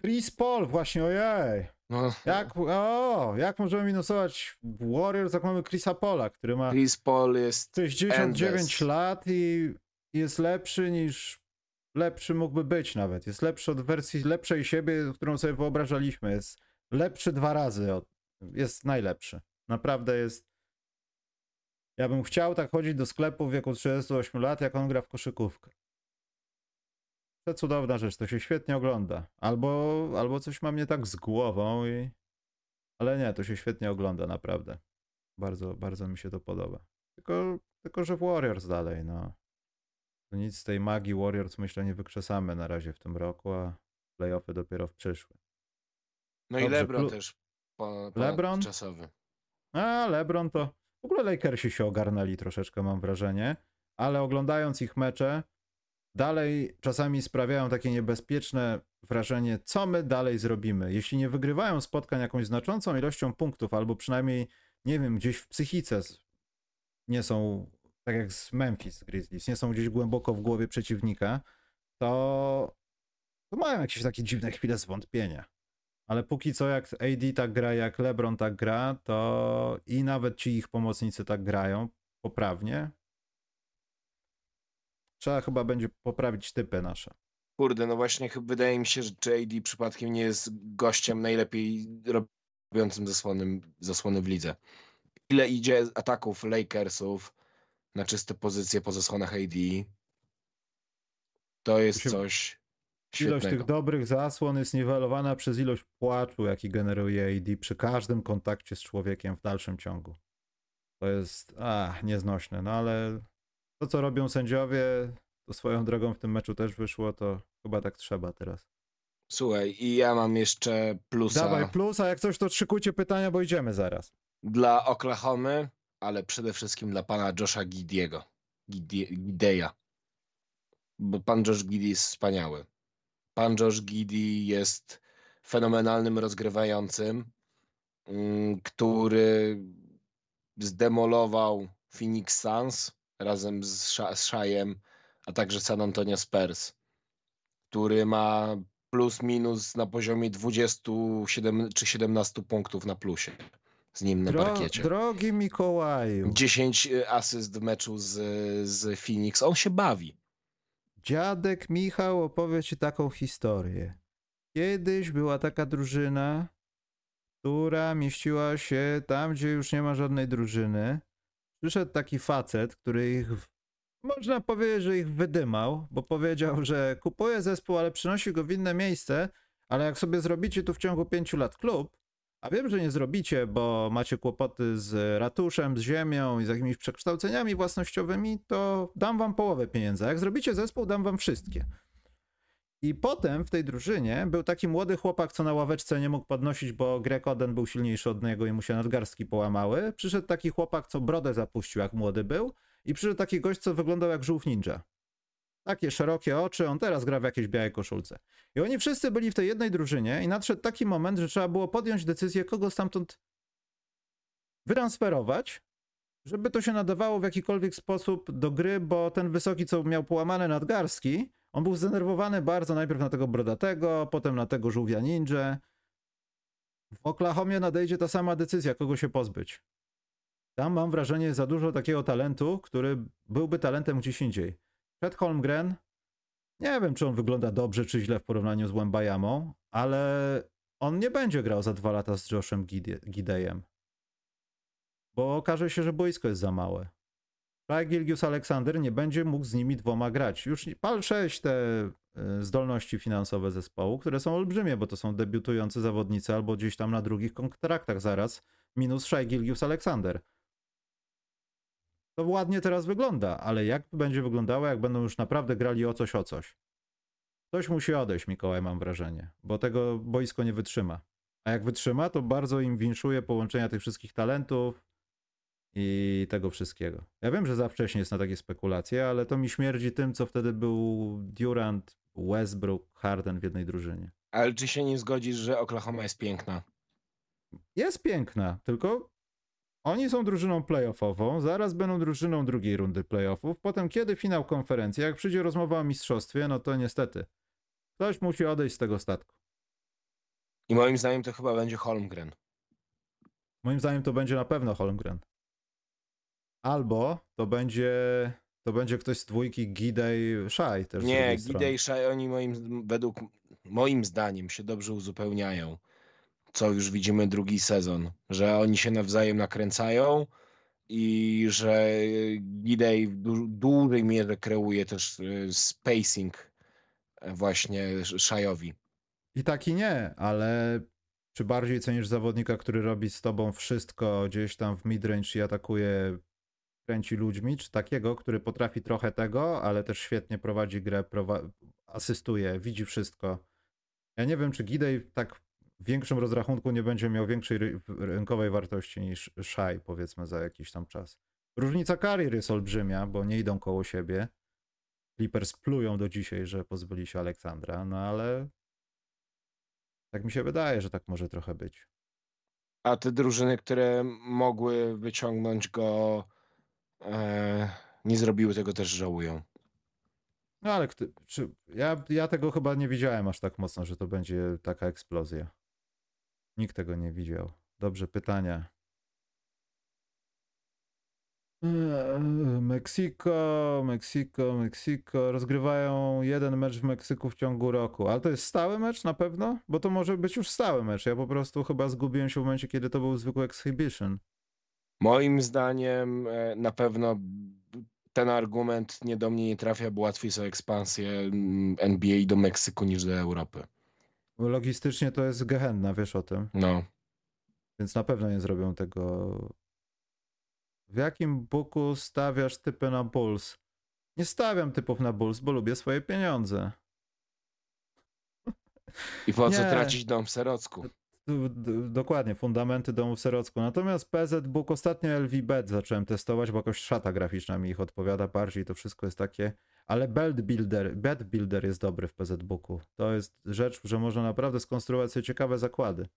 Chris Paul, właśnie, ojej. No, Jak, o, jak możemy minusować Warriors, jak mamy Chrisa Pola, który ma Chris Paul jest 69 endless. lat i jest lepszy niż lepszy mógłby być nawet. Jest lepszy od wersji lepszej siebie, którą sobie wyobrażaliśmy. Jest lepszy dwa razy. Od, jest najlepszy. Naprawdę jest. Ja bym chciał tak chodzić do sklepu w wieku 38 lat, jak on gra w koszykówkę. To cudowna rzecz, to się świetnie ogląda. Albo, albo coś ma mnie tak z głową i... Ale nie, to się świetnie ogląda, naprawdę. Bardzo, bardzo mi się to podoba. Tylko, tylko że w Warriors dalej, no. To nic z tej magii Warriors myślę nie wykrzesamy na razie w tym roku, a playoffy dopiero w przyszłym. No i Dobrze, LeBron plu- też po, LeBron? czasowy. A, LeBron to... W ogóle Lakersi się ogarnęli troszeczkę, mam wrażenie. Ale oglądając ich mecze, dalej czasami sprawiają takie niebezpieczne wrażenie, co my dalej zrobimy. Jeśli nie wygrywają spotkań jakąś znaczącą ilością punktów, albo przynajmniej, nie wiem, gdzieś w psychice nie są, tak jak z Memphis Grizzlies, nie są gdzieś głęboko w głowie przeciwnika, to, to mają jakieś takie dziwne chwile zwątpienia. Ale póki co, jak AD tak gra, jak LeBron tak gra, to i nawet ci ich pomocnicy tak grają poprawnie, trzeba chyba będzie poprawić typy nasze. Kurde, no właśnie wydaje mi się, że AD przypadkiem nie jest gościem najlepiej robiącym zasłony, zasłony w lidze. Ile idzie ataków Lakersów na czyste pozycje po zasłonach AD, to jest coś Ilość świetnego. tych dobrych zasłon jest niwelowana przez ilość płaczu, jaki generuje AD przy każdym kontakcie z człowiekiem w dalszym ciągu. To jest a, nieznośne, no ale to, co robią sędziowie, to swoją drogą w tym meczu też wyszło, to chyba tak trzeba teraz. Słuchaj, i ja mam jeszcze plusa Dawaj plus, a jak coś, to szykujcie pytania, bo idziemy zaraz. dla Oklahomy, ale przede wszystkim dla pana Josha Gidiego. Gidie- Gideya. Bo pan Josh Giddy jest wspaniały. Pan Josh Giddy jest fenomenalnym rozgrywającym, mm, który zdemolował Phoenix Suns razem z, Sha- z Shajem, a także San Antonio Spurs, który ma plus minus na poziomie 27 czy 17 punktów na plusie z nim na Dro- parkiecie. drogi Mikołaju, 10 y, asyst w meczu z, z Phoenix. On się bawi. dziadek Michał opowie ci taką historię. Kiedyś była taka drużyna, która mieściła się tam, gdzie już nie ma żadnej drużyny. Przyszedł taki facet, który ich, można powiedzieć, że ich wydymał, bo powiedział, że kupuje zespół, ale przynosi go w inne miejsce, ale jak sobie zrobicie tu w ciągu pięciu lat klub, a wiem, że nie zrobicie, bo macie kłopoty z ratuszem, z ziemią i z jakimiś przekształceniami własnościowymi, to dam wam połowę pieniędzy. A jak zrobicie zespół, dam wam wszystkie. I potem w tej drużynie był taki młody chłopak, co na ławeczce nie mógł podnosić, bo Greg Oden był silniejszy od niego i mu się nadgarstki połamały. Przyszedł taki chłopak, co brodę zapuścił, jak młody był. I przyszedł taki gość, co wyglądał jak żółw ninja. Takie szerokie oczy, on teraz gra w jakiejś białej koszulce. I oni wszyscy byli w tej jednej drużynie i nadszedł taki moment, że trzeba było podjąć decyzję, kogo stamtąd wytransferować, żeby to się nadawało w jakikolwiek sposób do gry, bo ten wysoki, co miał połamane nadgarstki, on był zdenerwowany bardzo najpierw na tego brodatego, potem na tego żółwia ninja. W Oklahomie nadejdzie ta sama decyzja, kogo się pozbyć. Tam mam wrażenie za dużo takiego talentu, który byłby talentem gdzieś indziej. Fred Holmgren, nie wiem, czy on wygląda dobrze, czy źle w porównaniu z Wembajamą, ale on nie będzie grał za dwa lata z Joshem Gide- Gidejem. Bo okaże się, że boisko jest za małe. Shai Gilgius Aleksander nie będzie mógł z nimi dwoma grać. Już pal 6 te y, zdolności finansowe zespołu, które są olbrzymie, bo to są debiutujący zawodnicy albo gdzieś tam na drugich kontraktach zaraz, minus Shai Gilgius Aleksander. To ładnie teraz wygląda, ale jak będzie wyglądało, jak będą już naprawdę grali o coś, o coś? Ktoś musi odejść, Mikołaj, mam wrażenie, bo tego boisko nie wytrzyma. A jak wytrzyma, to bardzo im winszuje połączenia tych wszystkich talentów i tego wszystkiego. Ja wiem, że za wcześnie jest na takie spekulacje, ale to mi śmierdzi tym, co wtedy był Durant, Westbrook, Harden w jednej drużynie. Ale czy się nie zgodzisz, że Oklahoma jest piękna? Jest piękna, tylko oni są drużyną playoffową, zaraz będą drużyną drugiej rundy playoffów, potem kiedy finał konferencji, jak przyjdzie rozmowa o mistrzostwie, no to niestety ktoś musi odejść z tego statku. I moim zdaniem to chyba będzie Holmgren. Moim zdaniem to będzie na pewno Holmgren. Albo to będzie to będzie ktoś z dwójki Gidey Shai też. Nie, Gidey i Shai oni moim według moim zdaniem się dobrze uzupełniają. Co już widzimy drugi sezon, że oni się nawzajem nakręcają i że Gidey w dużej mierze kreuje też y, spacing e, właśnie Shajowi. I tak i nie, ale czy bardziej cenisz zawodnika, który robi z tobą wszystko gdzieś tam w midrange i atakuje, kręci ludźmi, czy takiego, który potrafi trochę tego, ale też świetnie prowadzi grę, prowa asystuje, widzi wszystko. Ja nie wiem, czy Gidej tak w większym rozrachunku nie będzie miał większej rynkowej wartości niż Shai, powiedzmy, za jakiś tam czas. Różnica karier jest olbrzymia, bo nie idą koło siebie. Clippers plują do dzisiaj, że pozbyli się Aleksandra, no ale tak mi się wydaje, że tak może trochę być. A te drużyny, które mogły wyciągnąć go, e, nie zrobiły tego, też żałują. No ale czy, ja, ja tego chyba nie widziałem aż tak mocno, że to będzie taka eksplozja. Nikt tego nie widział. Dobrze, pytania. Eee, Meksyko, Meksyko, Meksyko. Rozgrywają jeden mecz w Meksyku w ciągu roku. Ale to jest stały mecz na pewno? Bo to może być już stały mecz. Ja po prostu chyba zgubiłem się w momencie, kiedy to był zwykły exhibition. Moim zdaniem e, na pewno ten argument nie do mnie nie trafia, bo łatwiej są ekspansje mm, NBA do Meksyku niż do Europy. Logistycznie to jest gehenna, wiesz o tym. No. Więc na pewno nie zrobią tego w jakim buku stawiasz typy na Bulls? Nie stawiam typów na Bulls, bo lubię swoje pieniądze. I po co tracić dom w Serocku? Dokładnie, fundamenty domu w Serocku. Natomiast PZ Book ostatnio LVBet zacząłem testować, bo jakoś szata graficzna mi ich odpowiada bardziej. To wszystko jest takie. Ale Belt Builder, Bet Builder jest dobry w PZ Booku. To jest rzecz, że można naprawdę skonstruować sobie ciekawe zakłady.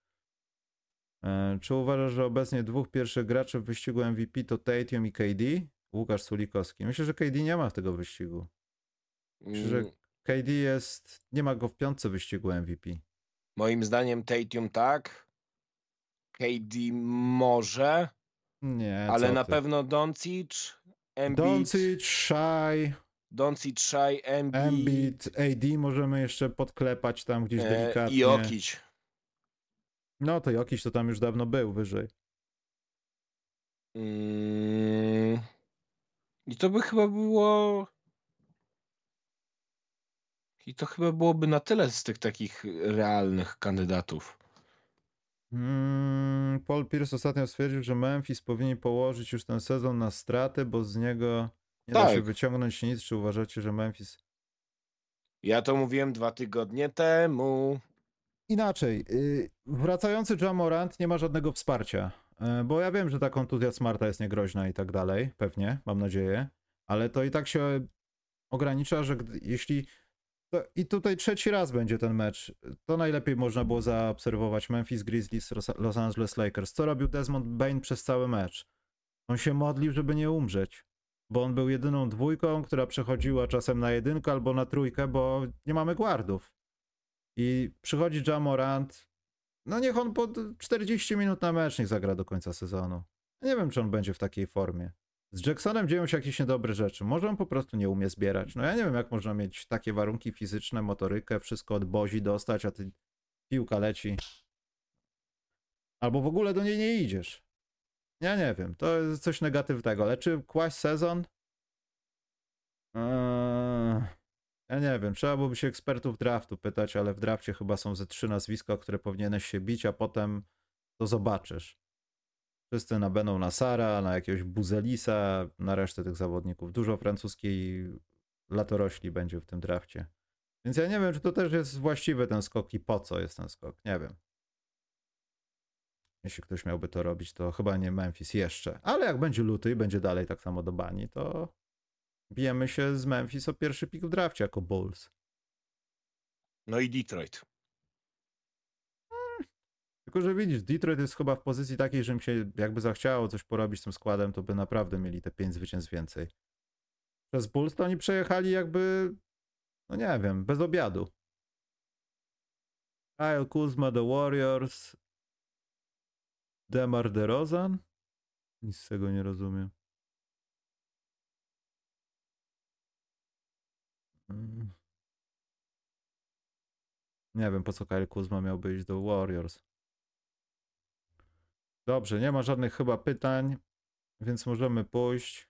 E, czy uważasz, że obecnie dwóch pierwszych graczy w wyścigu MVP to Tatum i KD? Łukasz Sulikowski. Myślę, że KD nie ma w tego wyścigu. Myślę, że mm. KD jest. Nie ma go w piątce wyścigu MVP. Moim zdaniem Tatum tak. KD może. Nie. Ale na ty? pewno Doncic, Embiid. Doncic, Shai. Doncic, Shai, Embiid. Embiid, AD możemy jeszcze podklepać tam gdzieś e, delikatnie. I Jokic. No to jakiś to tam już dawno był wyżej. Mm. I to by chyba było. I to chyba byłoby na tyle z tych takich realnych kandydatów. Mm, Paul Pierce ostatnio stwierdził, że Memphis powinien położyć już ten sezon na straty, bo z niego nie tak. da się tak. wyciągnąć nic. Czy uważacie, że Memphis. Ja to mówiłem dwa tygodnie temu inaczej. Y, wracający Jamorant nie ma żadnego wsparcia. Y, bo ja wiem, że ta kontuzja Smarta jest niegroźna i tak dalej, pewnie, mam nadzieję, ale to i tak się ogranicza, że jeśli. I tutaj trzeci raz będzie ten mecz. To najlepiej można było zaobserwować Memphis Grizzlies, Los Angeles Lakers. Co robił Desmond Bain przez cały mecz? On się modlił, żeby nie umrzeć, bo on był jedyną dwójką, która przechodziła czasem na jedynkę albo na trójkę, bo nie mamy guardów. I przychodzi Jamorant. No niech on po 40 minut na mecz nie zagra do końca sezonu. Nie wiem, czy on będzie w takiej formie. Z Jacksonem dzieją się jakieś niedobre rzeczy. Może on po prostu nie umie zbierać. No ja nie wiem, jak można mieć takie warunki fizyczne, motorykę, wszystko od bozi dostać, a ty piłka leci. Albo w ogóle do niej nie idziesz. Ja nie wiem, to jest coś negatywnego. Ale czy kłaść sezon? Eee... Ja nie wiem, trzeba byłoby się ekspertów draftu pytać, ale w drafcie chyba są ze trzy nazwiska, które powinieneś się bić, a potem to zobaczysz. Wszyscy na Beną Nasara, na jakiegoś Buzelisa, na resztę tych zawodników. Dużo francuskiej latorośli będzie w tym drafcie. Więc ja nie wiem, czy to też jest właściwy ten skok i po co jest ten skok. Nie wiem. Jeśli ktoś miałby to robić, to chyba nie Memphis jeszcze. Ale jak będzie luty i będzie dalej tak samo do bani, to bijemy się z Memphis o pierwszy pik w drafcie jako Bulls. No i Detroit. Tylko, że widzisz, Detroit jest chyba w pozycji takiej, że im się jakby zachciało coś porobić z tym składem, to by naprawdę mieli te 5 zwycięstw więcej. Przez Bulls to oni przejechali jakby, no nie wiem, bez obiadu. Kyle Kuzma, The Warriors, Demar DeRozan? Nic z tego nie rozumiem. Mm. Nie wiem, po co Kyle Kuzma miałby iść do Warriors. Dobrze, nie ma żadnych chyba pytań, więc możemy pójść.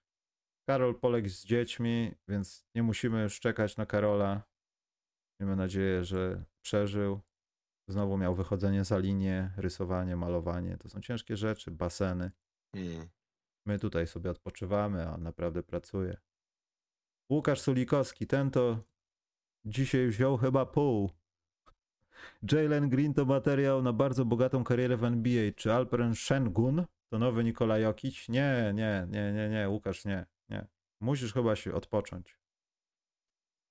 Karol poległ z dziećmi, więc nie musimy już czekać na Karola. Miejmy nadzieję, że przeżył. Znowu miał wychodzenie za linię, rysowanie, malowanie. To są ciężkie rzeczy, baseny. Hmm. My tutaj sobie odpoczywamy, a on naprawdę pracuje. Łukasz Sulikowski, ten to dzisiaj wziął chyba pół. Jalen Green to materiał na bardzo bogatą karierę w NBA. Czy Alperen Shengun to nowy Nikola Jokic? Nie, nie, nie, nie, nie, Łukasz, nie, nie. Musisz chyba się odpocząć.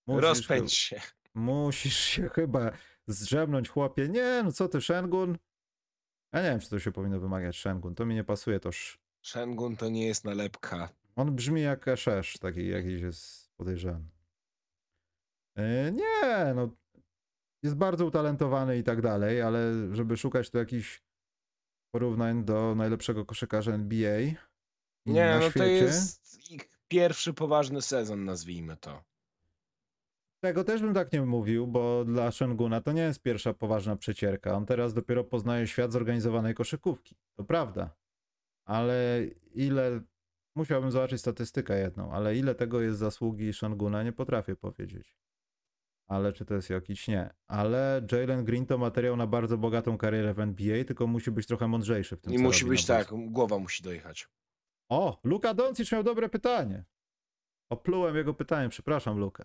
Musisz Rozpędź się. Musisz się chyba zdrzemnąć, chłopie. Nie, no co ty, Shengun? Ja nie wiem, czy to się powinno wymagać Shengun. To mi nie pasuje, toż Shengun to nie jest nalepka. on brzmi jak Eszesz, taki jakiś jest podejrzany. Yy, nie, no jest bardzo utalentowany i tak dalej, ale żeby szukać tu jakichś porównań do najlepszego koszykarza NBA Nie, na no to świecie, jest ich pierwszy poważny sezon, nazwijmy to. tego też bym tak nie mówił, bo dla Shenguna to nie jest pierwsza poważna przecierka. On teraz dopiero poznaje świat zorganizowanej koszykówki. To prawda. Ale ile musiałbym zobaczyć statystykę jedną, ale ile tego jest zasługi Shanguna, nie potrafię powiedzieć. Ale czy to jest jakiś nie. Ale Jalen Green to materiał na bardzo bogatą karierę w NBA, tylko musi być trochę mądrzejszy w tym I musi być tak, głowa musi dojechać. O, Luka Doncic miał dobre pytanie. Oplułem jego pytanie, przepraszam Lukę.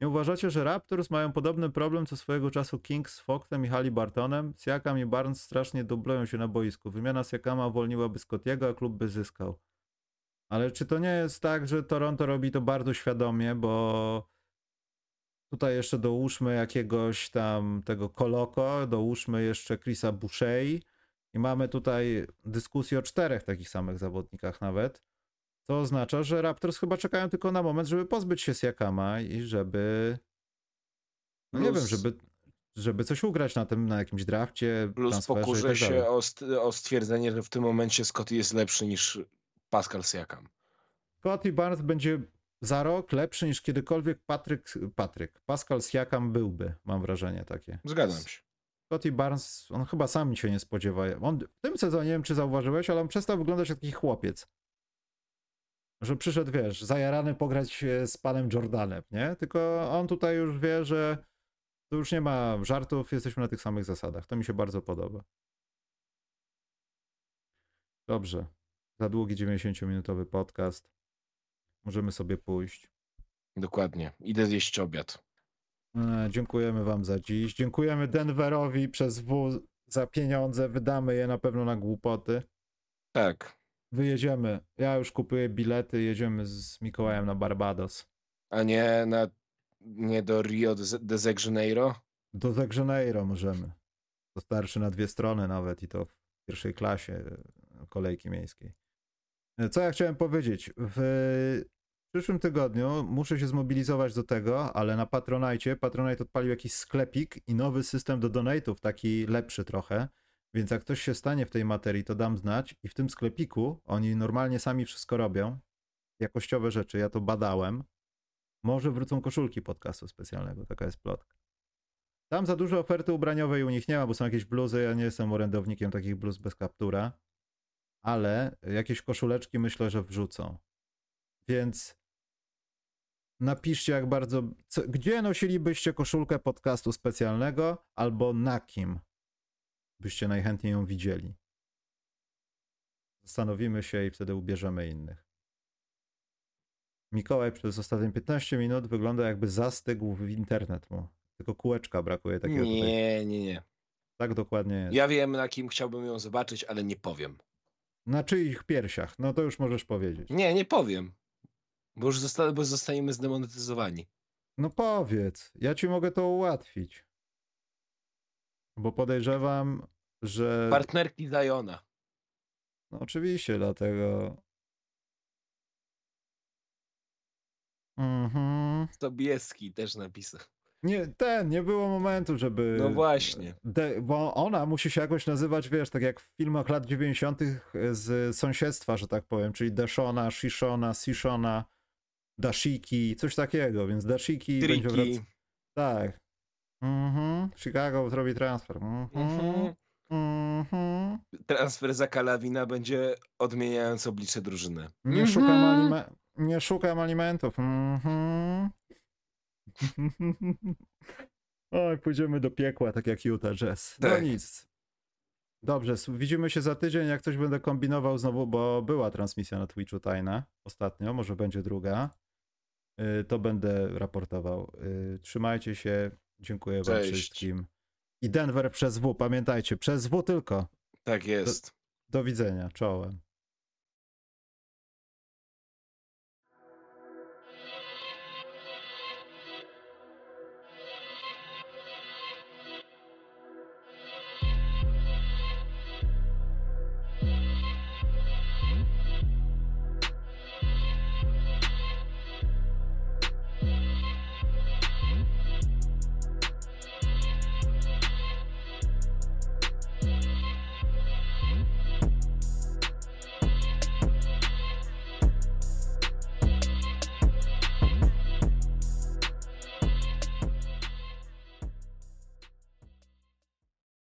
Nie uważacie, że Raptors mają podobny problem co swojego czasu Kings z Foxem i Halliburtonem? Siakam i Barnes strasznie dublują się na boisku. Wymiana Siakama uwolniłaby Scottiego, a klub by zyskał. Ale czy to nie jest tak, że Toronto robi to bardzo świadomie, bo tutaj jeszcze dołóżmy jakiegoś tam tego Koloko, dołóżmy jeszcze Chrisa Bouchey i mamy tutaj dyskusję o czterech takich samych zawodnikach nawet. To oznacza, że Raptors chyba czekają tylko na moment, żeby pozbyć się Siakama i żeby. No nie Plus- wiem, żeby, żeby coś ugrać na tym, na jakimś drafcie, Plus i pokurzę tak się o, st- o stwierdzenie, że w tym momencie Scotty jest lepszy niż Pascal Siakam. Scotty Barnes będzie za rok lepszy niż kiedykolwiek Patryk, Patryk, Pascal Siakam byłby, mam wrażenie takie. Zgadzam się. Scotty Barnes, on chyba sam się nie spodziewa. On w tym sezonie, nie wiem czy zauważyłeś, ale on przestał wyglądać jak taki chłopiec. Że przyszedł, wiesz, zajarany pograć z panem Jordanem, nie? Tylko on tutaj już wie, że to już nie ma żartów, jesteśmy na tych samych zasadach. To mi się bardzo podoba. Dobrze. Za długi 90-minutowy podcast. Możemy sobie pójść. Dokładnie. Idę zjeść obiad. E, Dziękujemy Wam za dziś. Dziękujemy Denverowi przez W za pieniądze. Wydamy je na pewno na głupoty. Tak. Wyjedziemy. Ja już kupuję bilety. Jedziemy z Mikołajem na Barbados. A nie na nie do Rio de, Janeiro? Do Janeiro możemy. To starczy na dwie strony nawet i to w pierwszej klasie kolejki miejskiej. E, Co ja chciałem powiedzieć? W przyszłym tygodniu muszę się zmobilizować do tego, ale na Patronite, Patronite odpalił jakiś sklepik i nowy system do donate'ów, taki lepszy trochę. Więc jak ktoś się stanie w tej materii, to dam znać. I w tym sklepiku oni normalnie sami wszystko robią. Jakościowe rzeczy, ja to badałem. Może wrócą koszulki podcastu specjalnego, taka jest plotka. Tam za dużo oferty ubraniowej u nich nie ma, bo są jakieś bluzy. Ja nie jestem orędownikiem takich bluz bez kaptura, ale jakieś koszuleczki myślę, że wrzucą. Więc napiszcie, jak bardzo. Co, gdzie nosilibyście koszulkę podcastu specjalnego, albo na kim byście najchętniej ją widzieli. Zastanowimy się i wtedy ubierzemy innych. Mikołaj przez ostatnie 15 minut wygląda jakby zastygł w internet mu. Tylko kółeczka brakuje takiego tutaj. Nie, nie, nie. Tak dokładnie jest. Ja wiem, na kim chciałbym ją zobaczyć, ale nie powiem. Na czyich piersiach? No to już możesz powiedzieć. Nie, nie powiem. Bo już zosta- bo zostaniemy zdemonetyzowani. No powiedz, ja ci mogę to ułatwić. Bo podejrzewam, że. Partnerki Zajona. No oczywiście, dlatego. Mhm. Sobieski też napisał. Nie, ten, nie było momentu, żeby. No właśnie. De, bo ona musi się jakoś nazywać, wiesz, tak jak w filmach lat 90. z sąsiedztwa, że tak powiem, czyli Dashona, Shishona, Sishona, Dashiki, coś takiego, więc Dashiki będzie Triki. wracać. Tak. Mhm. Chicago zrobi transfer. Mhm. Mhm. Mhm. Transfer za Kalawina będzie odmieniając oblicze drużyny. Nie, Mhm. szukam alime- nie szukam alimentów. Mhm. Oj, pójdziemy do piekła, tak jak Utah Jazz. No Tak. nic. Dobrze, widzimy się za tydzień, jak coś będę kombinował znowu, bo była transmisja na Twitchu tajna ostatnio, może będzie druga. Y, To będę raportował. Y, Trzymajcie się, dziękuję wam Cześć. wszystkim. I Denver przez W, pamiętajcie, przez W tylko. Tak jest. Do widzenia, czołem.